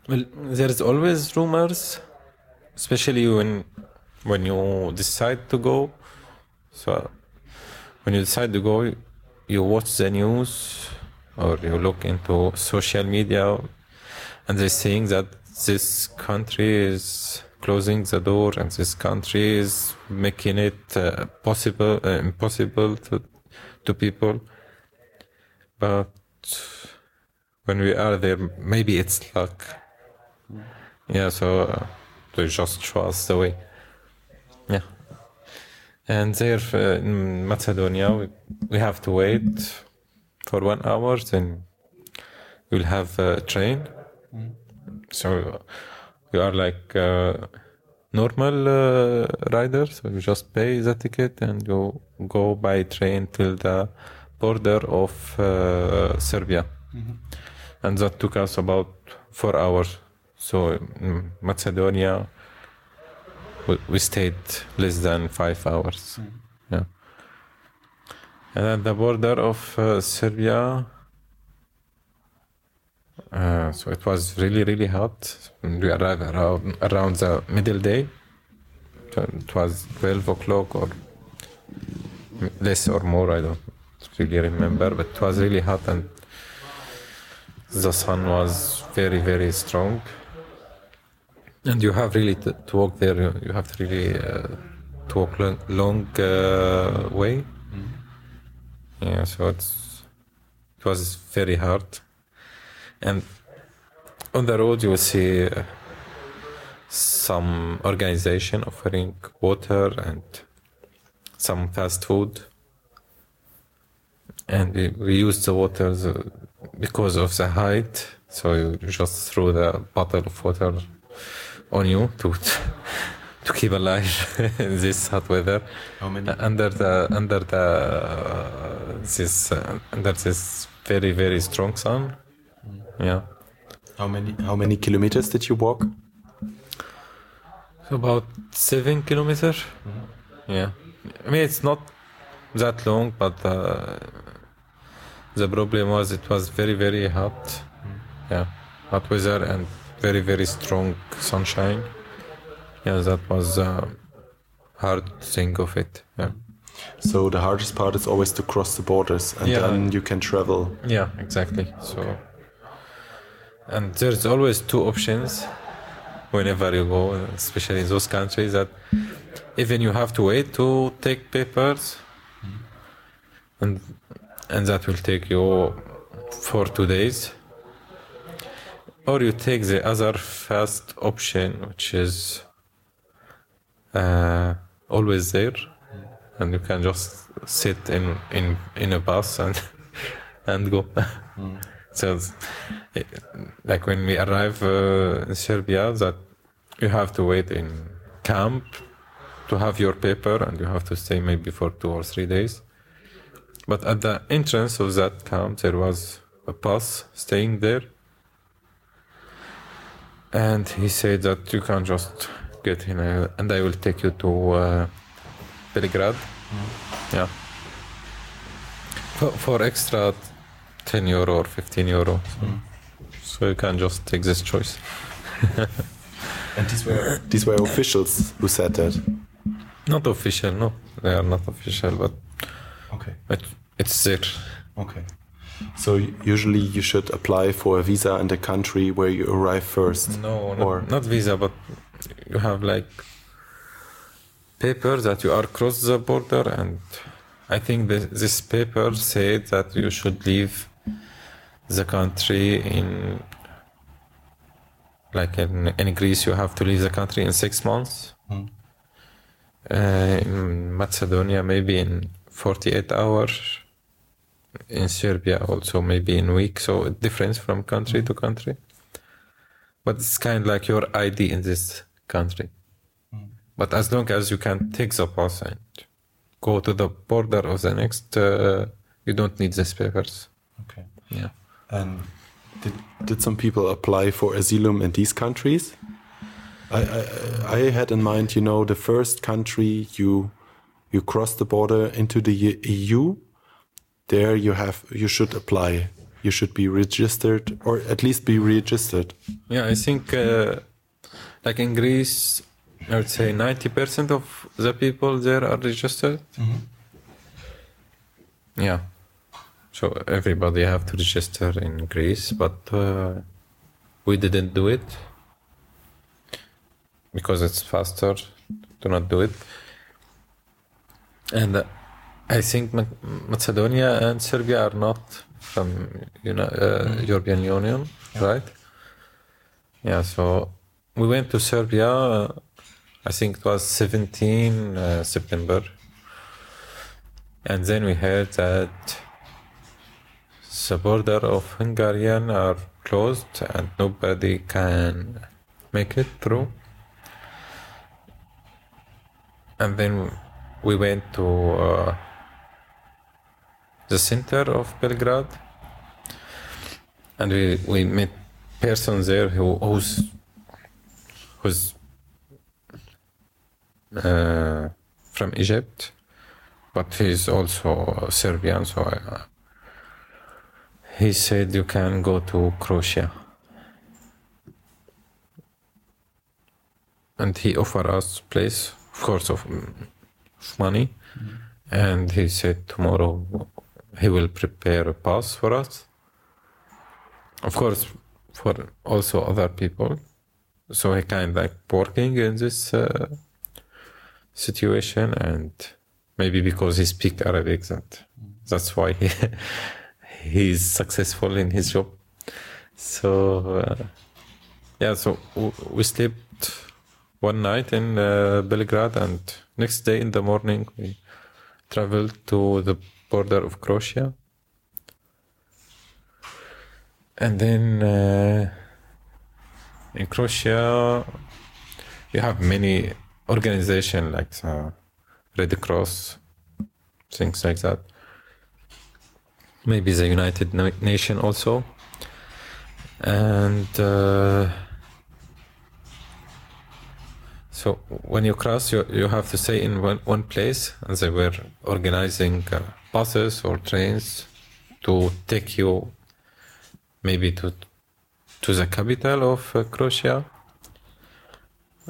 Well, there's always rumors, especially when when you decide to go. So when you decide to go, you watch the news or you look into social media, and they're saying that this country is closing the door and this country is making it uh, possible uh, impossible to to people. But when we are there, maybe it's luck. Yeah, so uh, they just show us the way. Yeah. And there uh, in Macedonia, we, we have to wait for one hour, then we'll have a train. So we are like uh, normal uh, riders. So you just pay the ticket and you go by train till the border of uh, Serbia. And that took us about four hours. So in Macedonia, we, we stayed less than five hours. Yeah. And at the border of uh, Serbia, uh, so it was really, really hot. We arrived around, around the middle day. It was 12 o'clock or less or more, I don't really remember, but it was really hot and the sun was very, very strong. And you have really to, to walk there, you- have to really uh, to walk long, long uh, way. Yeah, so it's, it was very hard. And on the road, you will see uh, some organization offering water and some fast food. And we, we use the water, because of the height, so you just throw the bottle of water on you to to keep alive in this hot weather. How many? Under the under the uh, this uh, under this very very strong sun. Yeah, How many? How many kilometers did you walk? about seven kilometers. Yeah, I mean it's not that long, but uh, the problem was it was very very hot. Yeah, hot weather and very very strong sunshine. Yeah, that was uh, hard thing of it. Yeah. So the hardest part is always to cross the borders, and Yeah. then you can travel. Yeah, exactly. So, and there's always two options whenever you go, especially in those countries that even you have to wait to take papers, and and that will take you for two days, or you take the other fast option, which is uh, always there, and you can just sit in in in a bus and and go. So, eh, like when we arrive uh, in Serbia, that you have to wait in camp to have your paper, and you have to stay maybe for two or three days. But at the entrance of that camp, there was a bus staying there, and he said that you can just get in, a, and I will take you to uh, Belgrade. Yeah. For, for extra 10 euro or 15 euro. So, hmm. so you can just take this choice. And these were these were officials who said that. Not official, no. They are not official, but Okay. it, it's there. Okay. So usually you should apply for a visa in the country where you arrive first. No, not, Or- not visa, but you have like paper that you are cross the border, and I think this, this paper said that you should leave the country in like in, in Greece you have to leave the country in six months. Mm. Uh, in Macedonia maybe in 48 hours. In Serbia also maybe in week, so it differs from country to country but it's kind of like your ID in this country. But as long as you can take the bus and go to the border of the next, uh, you don't need these papers. Okay. Yeah. And did, did some people apply for asylum in these countries? I, I I had in mind, you know, the first country you you cross the border into the EU. There you have you should apply. You should be registered or at least be registered. Yeah, I think uh, like in Greece, I would say 90% of the people there are registered. Yeah. So everybody have to register in Greece, but uh, we didn't do it because it's faster to not do it. And uh, I think Macedonia and Serbia are not from you know, uh, European Union, right? Yeah, so we went to Serbia. Uh, I think it was 17 uh, September, and then we heard that the border of Hungarian are closed and nobody can make it through. And then we went to uh, the center of Belgrade, and we, we met persons there who who's who's uh, from Egypt, but he's also Serbian. So I, he said you can go to Croatia, and he offered us place, of course, of, of money, and he said tomorrow he will prepare a pass for us. Of course, for also other people. So he kind of like working in this uh, situation, and maybe because he speak Arabic, that that's why he he's successful in his job. So uh, yeah, so we slept one night in uh, Belgrade, and next day in the morning we traveled to the border of Croatia. and then uh, in Croatia, you have many organizations like uh, Red Cross, things like that. Maybe the United Nation also, and uh, so when you cross, you you have to stay in one, one place, and they were organizing uh, buses or trains to take you maybe to to the capital of uh, Croatia.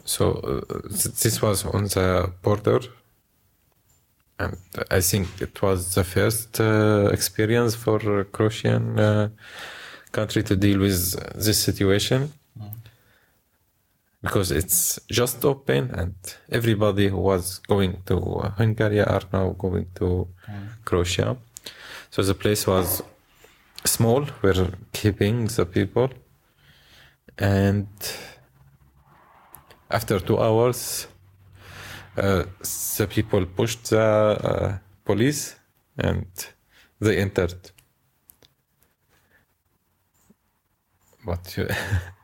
So uh, th- this was on the border, and I think it was the first uh, experience for Croatian uh, country to deal with this situation because it's just open and everybody who was going to Hungary are now going to Croatia. So the place was small. We're keeping the people, and after two hours, the people pushed the uh, police, and they entered. But you,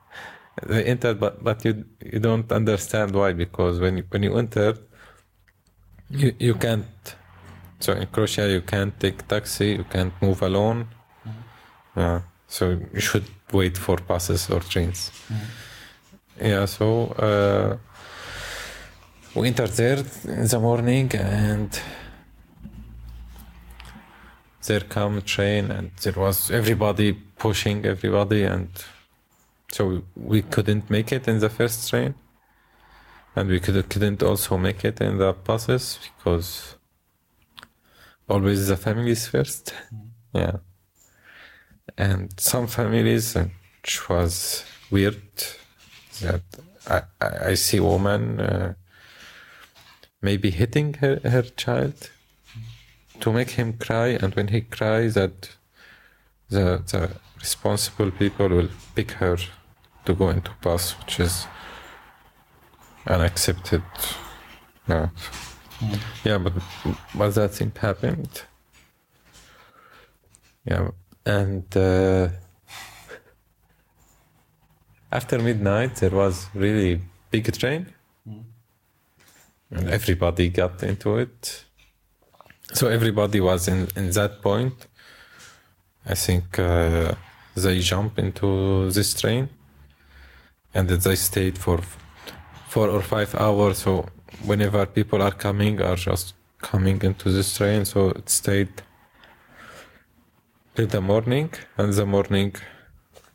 they entered, but but you you don't understand why because when you, when you enter, you you can't. So in Croatia, you can't take taxi, you can't move alone. Yeah, so you should wait for buses or trains. Yeah, so uh, we there in the morning and there come train and there was everybody pushing everybody and so we couldn't make it in the first train. And we could, couldn't also make it in the buses because always the families first. Yeah. And some families which was weird that I, I see woman uh, maybe hitting her, her child to make him cry and when he cries that the, the responsible people will pick her to go into bus which is unaccepted. No. yeah but but that thing happened yeah and uh, after midnight there was really big train and everybody got into it. So everybody was in, in that point. I think uh, they jump into this train and they stayed for four or five hours. So whenever people are coming are just coming into this train. So it stayed till the morning. And the morning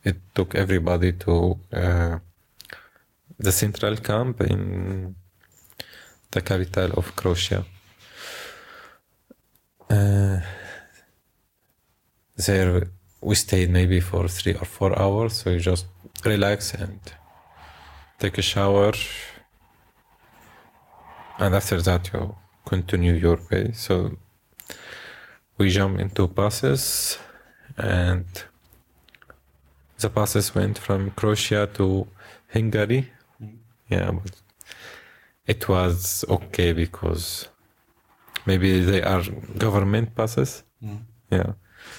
it took everybody to uh, the central camp in the capital of Croatia. Uh, there we stayed maybe for three or four hours, so you just relax and take a shower, and after that you continue your way. So we jump into buses, and the buses went from Croatia to Hungary. Yeah, but it was okay because maybe they are government buses. Yeah.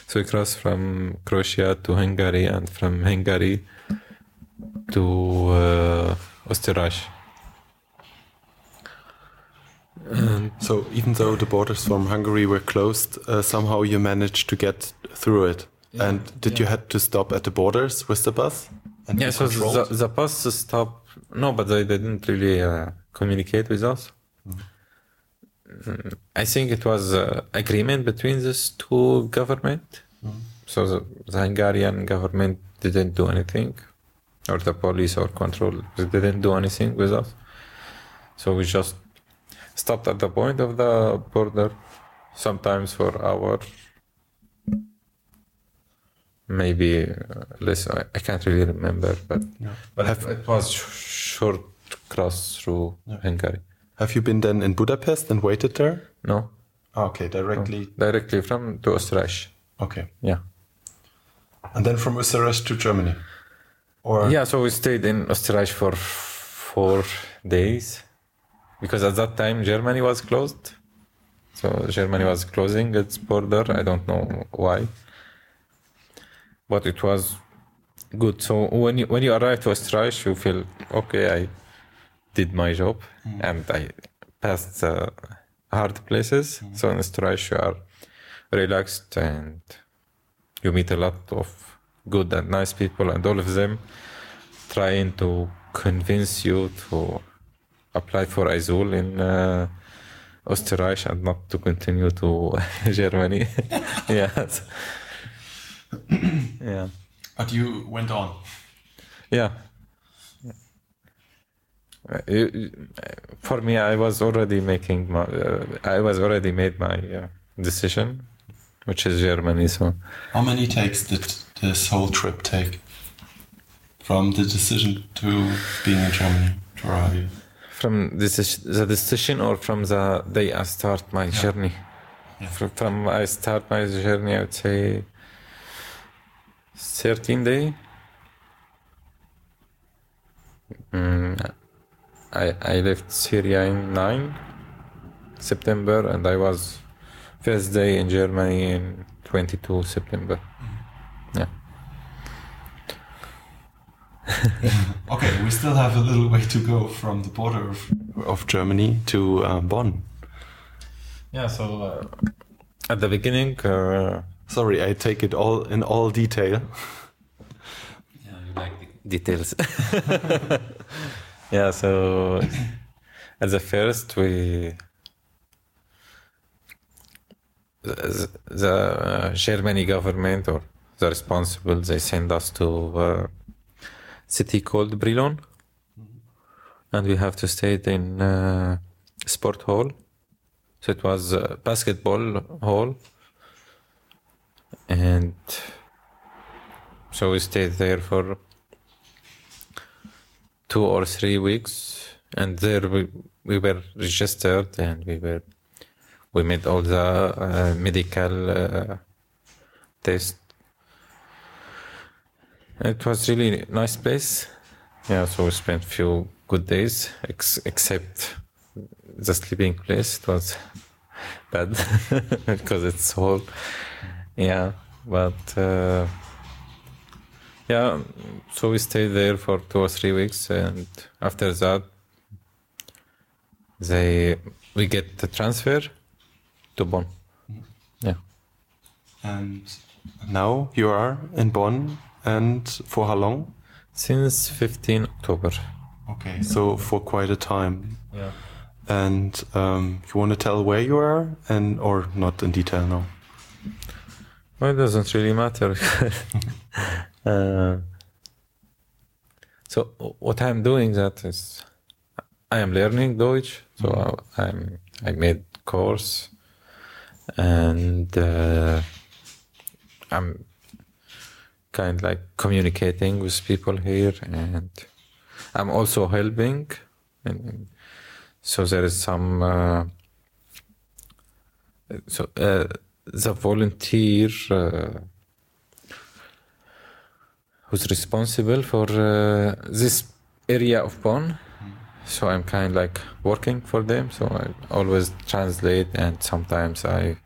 So we crossed from Croatia to Hungary and from Hungary to uh, Österreich. And So even though the borders from Hungary were closed, uh, somehow you managed to get through it. and did you had to stop at the borders with the bus? And yeah, so the, the bus stopped. No, but they didn't really uh, communicate with us. Mm, I think it was uh, agreement between these two government. So the, the Hungarian government didn't do anything, or the police or control they didn't do anything with us. So we just stopped at the point of the border, sometimes for hour, maybe uh, less. I, I can't really remember, but but it, it was sh- short cross through Hungary. Have you been then in Budapest and waited there? No, Ah, okay, directly. directly from to Österreich. Okay. Yeah. And then from Österreich to Germany? Or Yeah, so we stayed in Österreich for four days because at that time Germany was closed. So Germany was closing its border. I don't know why, but it was good. So when you when you arrive to Österreich, you feel okay. I did my job and I passed the hard places. So in Österreich, you are relaxed and you meet a lot of good and nice people, and all of them trying to convince you to apply for Asyl in uh, Österreich and not to continue to Germany. yes. yeah. But you went on. Yeah. Uh, you- you- For me, I was already making my. Uh, I was already made my uh, decision, which is Germany. So How many takes did this whole trip take? From the decision to being in Germany to arrive? from this the decision or from the day I start my journey. Yeah. From, from I start my journey, I would say thirteen day. Mm, I I left Syria in nine September, and I was first day in Germany in twenty two September. Yeah. Okay, we still have a little way to go from the border of, of Germany to uh, Bonn. Yeah. So uh, at the beginning. Uh, Sorry, I take it all in all detail. Yeah, you like the details. yeah, so at the first we the, the uh, Germany government or the responsible they send us to a city called Brilon, and we have to stay in uh, sport hall. So it was a basketball hall, and so we stayed there for two or three weeks, and there we, we were registered and we were we made all the uh, medical uh, tests. It was really nice place. Yeah, so we spent few good days, ex- except the sleeping place. It was bad because it's all yeah, but. Uh, yeah, so we stayed there for two or three weeks, and after that, they we get the transfer to Bonn. Yeah, And now you are in Bonn, and for how long? since 15 October. Okay, so for quite a time. Yeah. And um, you want to tell where you are, and or not in detail now? Well, it doesn't really matter. uh, so what I'm doing that is I am learning Deutsch. So I, I'm I made course and uh, I'm kind of like communicating with people here and I'm also helping and so there is some uh, so uh, the volunteer uh, who's responsible for uh, this area of Bonn. So I'm kind of like working for them. So I always translate, and sometimes I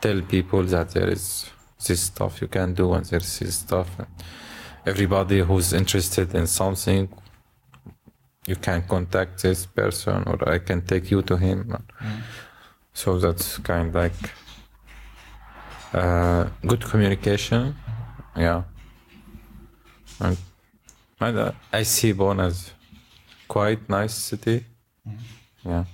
tell people that there is this stuff you can do, and there's this stuff. And everybody who's interested in something, you can contact this person, or I can take you to him. So that's kind of like uh, good communication. Yeah. And, and uh, I see Bonn as quite nice city. Yeah.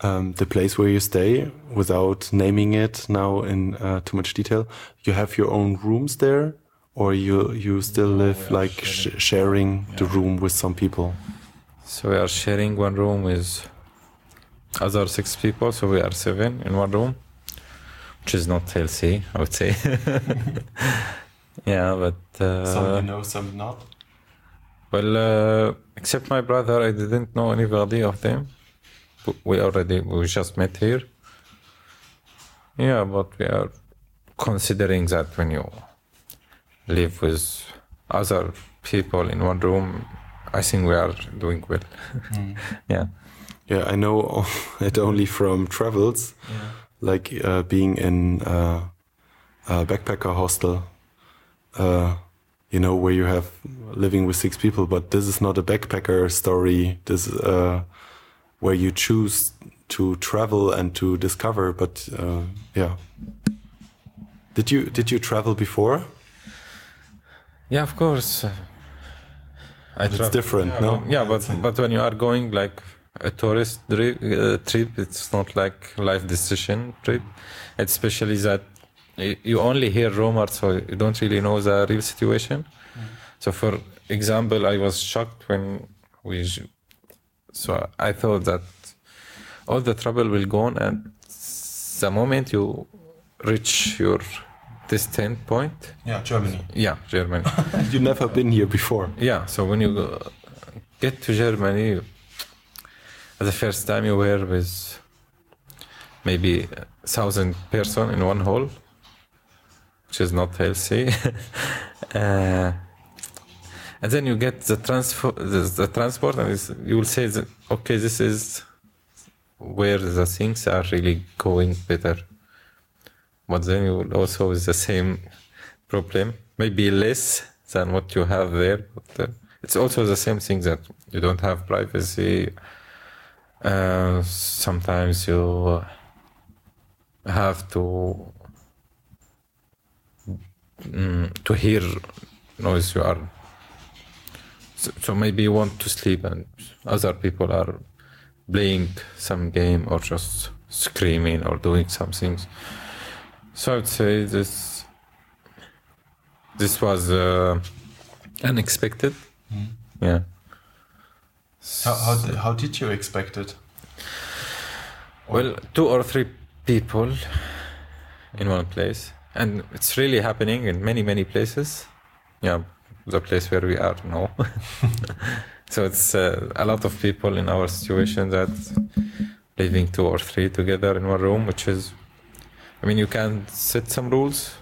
Um, the place where you stay, without naming it now in uh, too much detail, you have your own rooms there, or you you still live like sh sharing the room with some people. So we are sharing one room with other six people. So we are seven in one room, which is not healthy, I would say. yeah, but uh, some you know, some not. Well, uh, except my brother, I didn't know anybody of them. We already we just met here. Yeah, but we are considering that when you live with other people in one room, I think we are doing well. yeah. Yeah, I know it only from travels, like uh, being in uh, a backpacker hostel. Uh, you know, where you have living with six people, but this is not a backpacker story. This is uh, where you choose to travel and to discover. But uh, yeah, did you did you travel before? Yeah, of course. I It's different, yeah, no? but- Yeah, but but when you are going like a tourist dri- uh, trip, it's not like life decision trip. Especially that you only hear rumors, so you don't really know the real situation. So, for example, I was shocked when we. So I thought that all the trouble will go on, and the moment you reach your distant point, Yeah, Germany. yeah, Germany. you never been here before. Yeah, so when you go, get to Germany, the first time you were with maybe thousand person in one hall, which is not healthy. uh, and then you get the transfer, the, the transport, and you will say that okay, this is where the things are really going better. But then you will also with the same problem, maybe less than what you have there. But uh, it's also the same thing that you don't have privacy. Uh, sometimes you have to mm, to hear noise you are. So, so maybe you want to sleep and other people are playing some game or just screaming or doing some things. So I would say this this was uh, unexpected. Yeah. How, how, did, how did you expect it? Well, two or three people in one place, and it's really happening in many many places. Yeah, the place where we are now. so it's uh, a lot of people in our situation that living two or three together in one room, which is, I mean, you can set some rules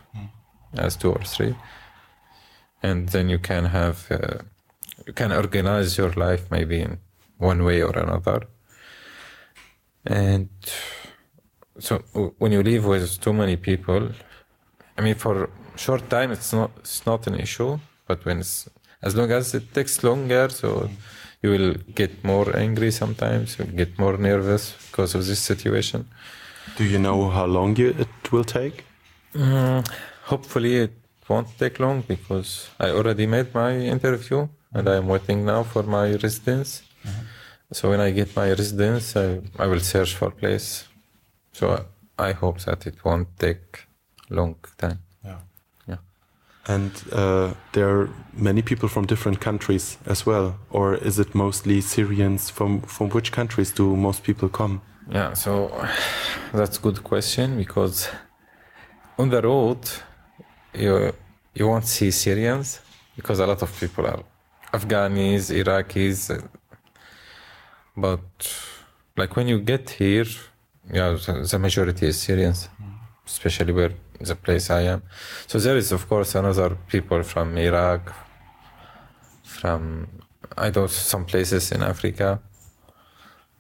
as two or three, and then you can have, uh, you can organize your life maybe in one way or another. And so when you live with too many people, I mean, for short time it's not it's not an issue, but when it's as long as it takes longer, so you will get more angry sometimes, you get more nervous because of this situation. Do you know how long you, it will take? Mm, hopefully it won't take long because I already made my interview and I'm waiting now for my residence. So when I get my residence, I, I will search for place. So I hope that it won't take long time. Yeah. Yeah. And uh, there are many people from different countries as well, or is it mostly Syrians? From from which countries do most people come? Yeah, so that's a good question because on the road you you won't see Syrians because a lot of people are Afghanis, Iraqis, but like when you get here, yeah, the, majority is Syrians, especially where the place I am. So there is of course another people from Iraq, from I don't know some places in Africa,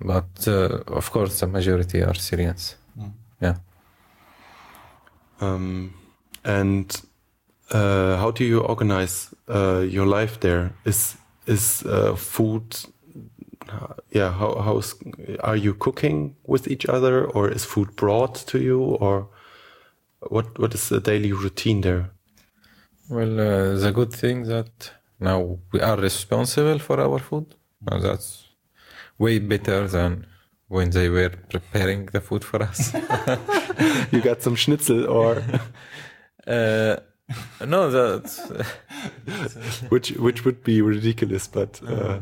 but uh, of course the majority are Syrians. Yeah. Um, and uh, how do you organize uh, your life there? Is is uh, food? uh, Yeah, how how's are you cooking with each other, or is food brought to you, or what what is the daily routine there? Well, uh, the good thing that now we are responsible for our food. Now that's way better than when they were preparing the food for us. You got some schnitzel, or uh, no, that's which which would be ridiculous, but uh,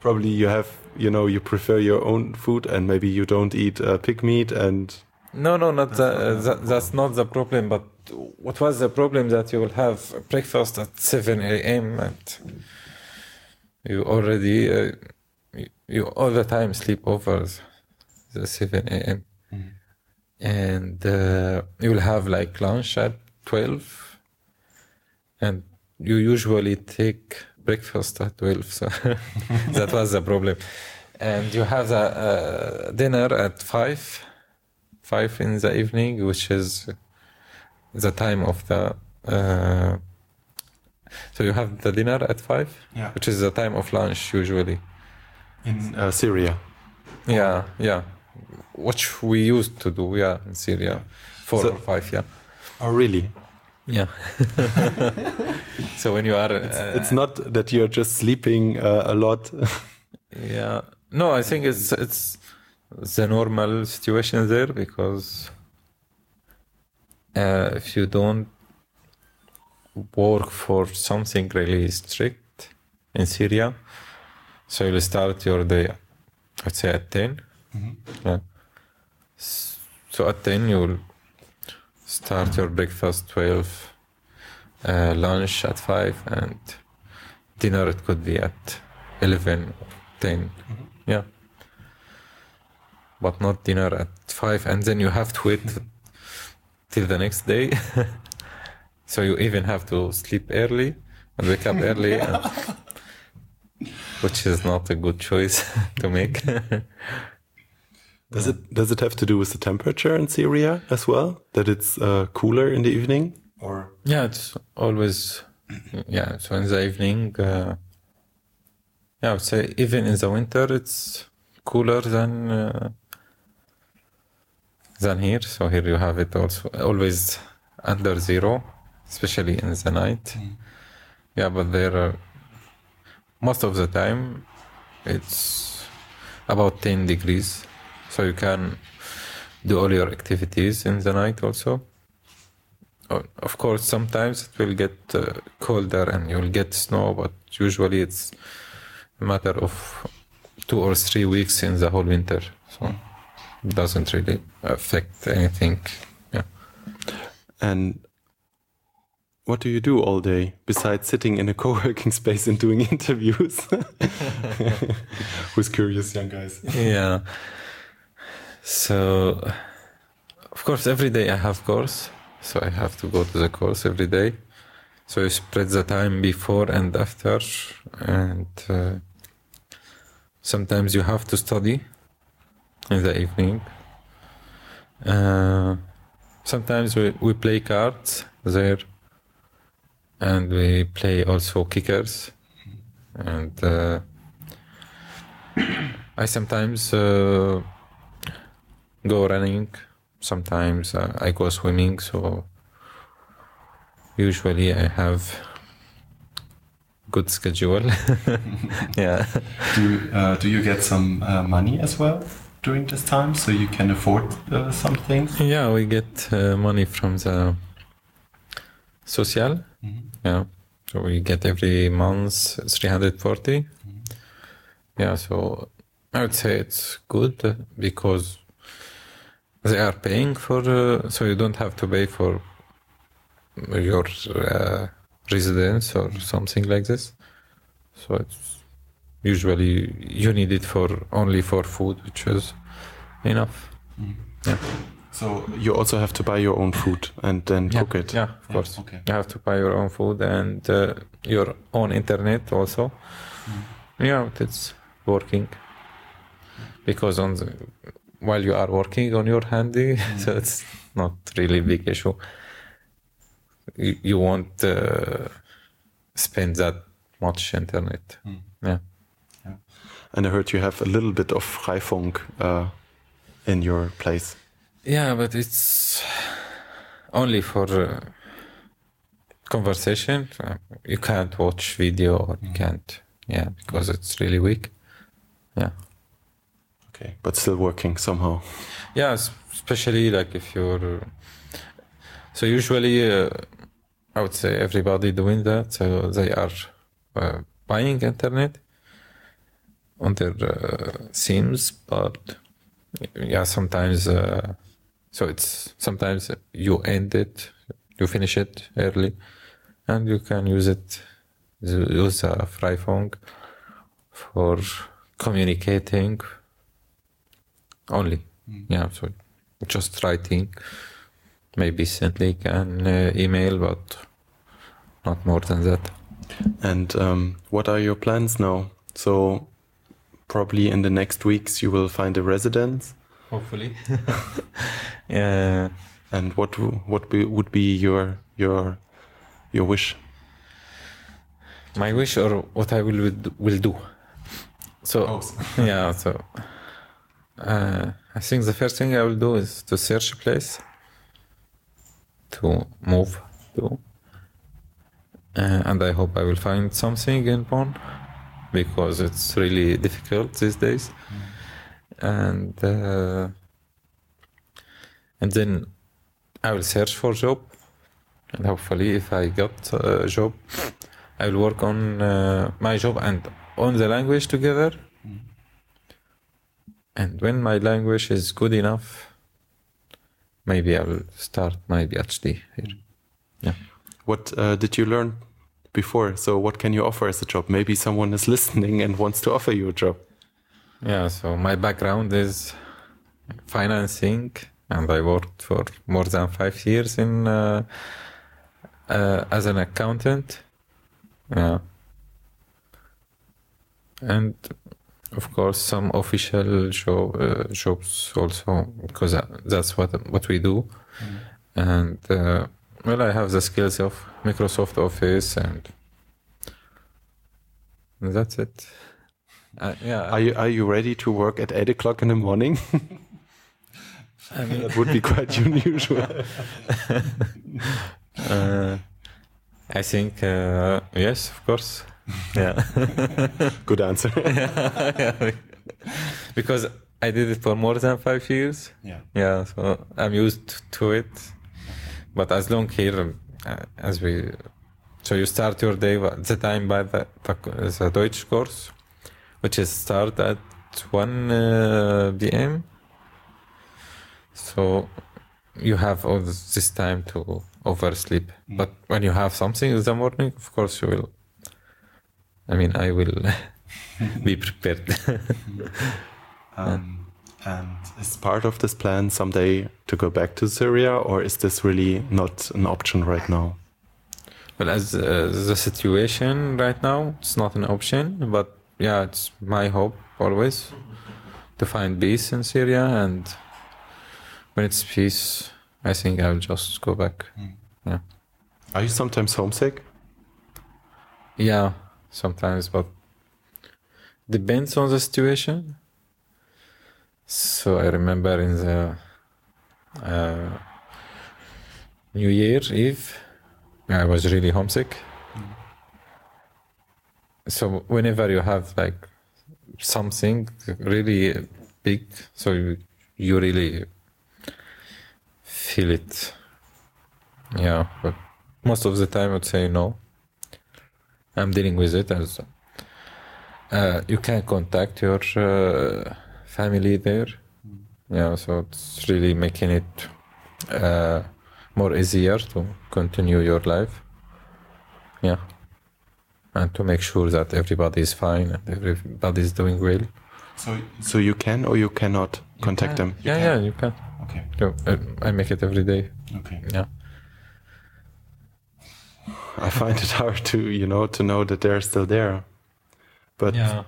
probably you have you know you prefer your own food, and maybe you don't eat uh, pig meat and. no, no, not the, uh, that, that's not the problem. But what was the problem that you will have breakfast at seven a.m. and you already uh, you, you all the time sleep over the seven a.m. and uh, you will have like lunch at 12 and you usually take breakfast at 12 so that was the problem and you have the uh, dinner at 5 5 in the evening which is the time of the uh, So you have the dinner at five, Yeah. which is the time of lunch usually. In uh, Syria. Yeah, yeah. Which we used to do, yeah, in Syria, four So- or five, yeah. Oh, really? Yeah. so when you are, uh, It's not that you're just sleeping uh, a lot. yeah, no, I think it's it's the normal situation there because uh, if you don't work for something really strict in Syria, so you'll start your day, I'd say at 10. Yeah. So at 10, you'll start your breakfast 12, uh, lunch at 5, and dinner it could be at 11 or 10. Yeah. But not dinner at 5, and then you have to wait till the next day. so you even have to sleep early and wake up early, and- which is not a good choice to make. Does it does it have to do with the temperature in Syria as well? That it's uh, cooler in the evening? Or Yeah, it's always yeah. So in the evening, uh, yeah, I would say even in the winter, it's cooler than uh, than here. So here you have it also always under zero, especially in the night. Yeah, but there are most of the time it's about ten degrees, so you can do all your activities in the night also. Of course, sometimes it will get uh, colder and you'll get snow, but usually it's a matter of two or three weeks in the whole winter. So it doesn't really affect anything. Yeah. and what do you do all day besides sitting in a co-working space and doing interviews? Who's curious, young guys? Yeah. So, of course, every day I have course. So I have to go to the course every day. So you spread the time before and after, and uh, sometimes you have to study in the evening. Uh, sometimes we, we play cards there, and we play also kickers, and uh, I sometimes uh, go running. Sometimes uh, I go swimming. So usually I have good schedule. yeah. Do you, uh, do you get some uh, money as well during this time so you can afford uh, some things? Yeah, we get uh, money from the social. Yeah. So we get every month 340. Yeah, so I would say it's good because they are paying for, uh, so you don't have to pay for your uh, residence or something like this. So it's usually you need it for only for food, which is enough. Yeah. So you also have to buy your own food and then cook it. Yeah, of course. okay. You have to buy your own food and uh, your own internet also. Yeah, it's working because on the, while you are working on your handy, so it's not really big issue. You, you won't uh, spend that much internet. Yeah. yeah. And I heard you have a little bit of Freifunk uh, in your place. Yeah, but it's only for uh, conversation. You can't watch video or you can't, yeah, because it's really weak. Yeah. Okay, but still working somehow. Yeah, especially like if you're. So usually, uh, I would say everybody doing that. So they are uh, buying internet on their uh, sims, but yeah, sometimes. Uh, so it's sometimes you end it, you finish it early, and you can use it. Use a Freifunk for communicating only. Yeah, so just writing, maybe send like an uh, email, but not more than that. And um, what are your plans now? So probably in the next weeks you will find a residence. Hopefully. yeah. And what what be, would be your your your wish? my wish or what I will will do. So yeah, so uh, I think the first thing I will do is to search a place to move to, uh, and I hope I will find something in Bonn because it's really difficult these days, and uh, and then I will search for job, and hopefully if I got a job, I will work on uh, my job and on the language together. And when my language is good enough, maybe I will start my PhD here. Yeah. What uh, did you learn before? So, what can you offer as a job? Maybe someone is listening and wants to offer you a job. Yeah, so my background is financing, and I worked for more than five years in uh, uh, as an accountant. Yeah, and of course some official job, uh, jobs also because that's what what we do, mm. and uh, well, I have the skills of Microsoft Office and that's it. Uh, yeah. Are you are you ready to work at eight o'clock in the morning? I mean, that would be quite unusual. uh, I think uh, yes, of course. Yeah. Good answer. yeah, yeah. Because I did it for more than five years. Yeah. Yeah, so I'm used to it. But as long here, uh, as we, so you start your day at the time by the, the Deutsch course which is start at 1 uh, p.m. So you have all this time to oversleep. Mm. But when you have something in the morning, of course you will. I mean, I will be prepared. um, and is part of this plan someday to go back to Syria, or is this really not an option right now? Well, as uh, the situation right now, it's not an option, but yeah, it's my hope always to find peace in Syria, and when it's peace, I think I'll just go back. Mm. Yeah. Are you sometimes homesick? Yeah, sometimes, but depends on the situation. So I remember in the uh, New Year Eve, I was really homesick. So whenever you have like something really big so you, you really feel it. Yeah but most of the time i would say no i'm dealing with it as uh, you can contact your uh, family there yeah so it's really making it uh, more easier to continue your life yeah and to make sure that everybody is fine and everybody is doing well. So, so you can or you cannot you contact can. them? You yeah, can. yeah, you can. Okay. So, uh, I make it every day. Okay. Yeah. I find it hard to, you know, to know that they're still there. But yeah.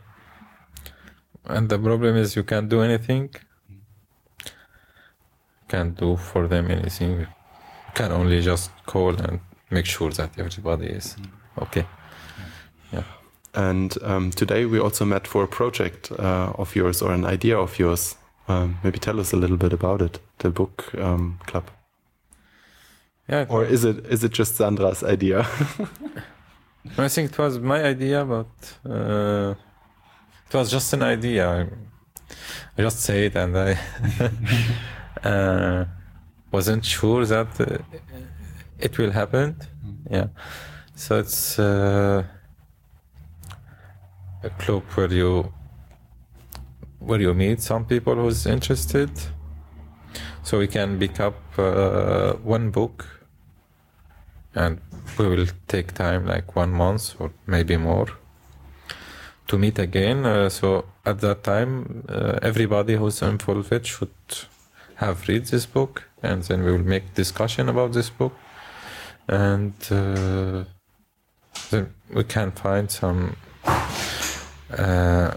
And the problem is you can't do anything. Can't do for them anything. You can only just call and make sure that everybody is okay. Yeah. And um, today we also met for a project uh, of yours or an idea of yours. Um, maybe tell us a little bit about it, the book um, club. Yeah. Or is it is it just Sandra's idea? I think it was my idea, but uh, it was just an idea. I, just say it, and I uh, wasn't sure that uh, it will happen. Mm. Yeah. So it's uh, a club where you where you meet some people who's interested so we can pick up uh, one book and we will take time like one month or maybe more to meet again uh, so at that time uh, everybody who's involved should have read this book and then we will make discussion about this book and uh, then we can find some uh,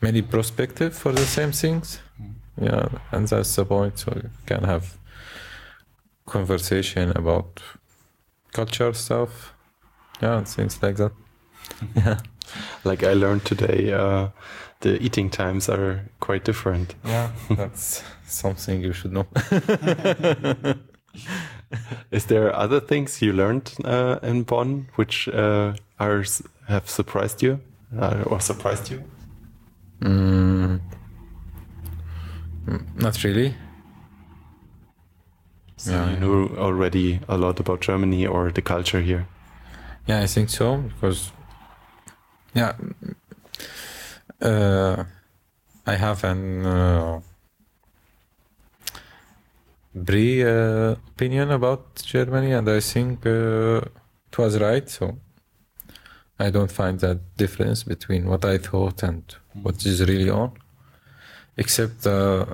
many perspective for the same things. Mm. Yeah, and that's the point. So you can have conversation about culture stuff. Yeah, things like that. Yeah. Like I learned today, uh, the eating times are quite different. Yeah, that's something you should know. Is there other things you learned uh, in Bonn which uh, are have surprised you uh, or surprised you? Mm, mm, not really. So Yeah. you knew already a lot about Germany or the culture here. Yeah, I think so because yeah, uh, I have an uh, brief uh, opinion about Germany, and I think uh, it was right. So I don't find that difference between what I thought and what is really on, except the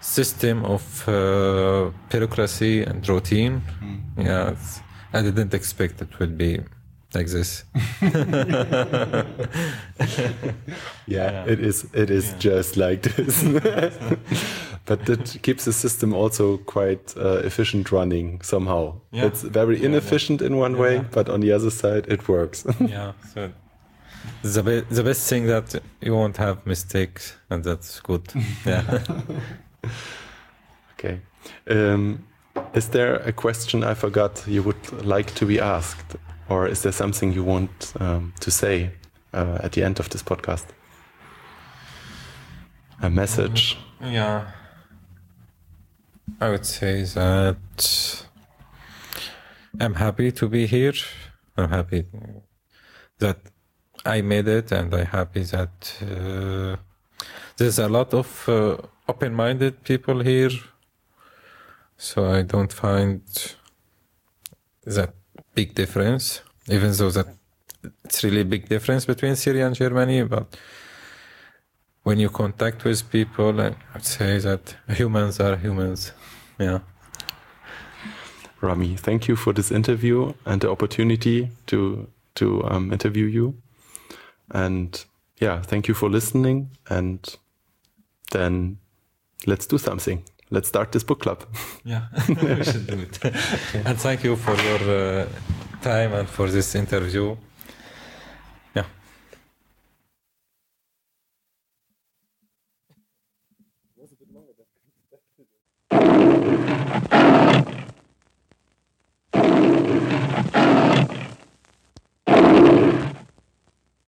system of uh, bureaucracy and routine. Yeah, I didn't expect it would be like this. Yeah, it is. It is just like this. but that keeps the system also quite uh, efficient running somehow. Yeah. It's very inefficient in one way, but on the other side, it works. yeah, so the be- the best thing that you won't have mistakes, and that's good. Yeah. okay. Um, is there a question I forgot you would like to be asked, or is there something you want um, to say uh, at the end of this podcast? A message. Yeah. I would say that I'm happy to be here. I'm happy that I made it, and I'm happy that uh, there's a lot of uh, open minded people here. So I don't find that big difference, even though that it's really big difference between Syria and Germany, but when you contact with people, I- I'd say that humans are humans. Yeah. Rami, thank you for this interview and the opportunity to to um, interview you. And yeah, thank you for listening. And then let's do something. Let's start this book club. yeah, we should do it. and thank you for your uh, time and for this interview. Yeah.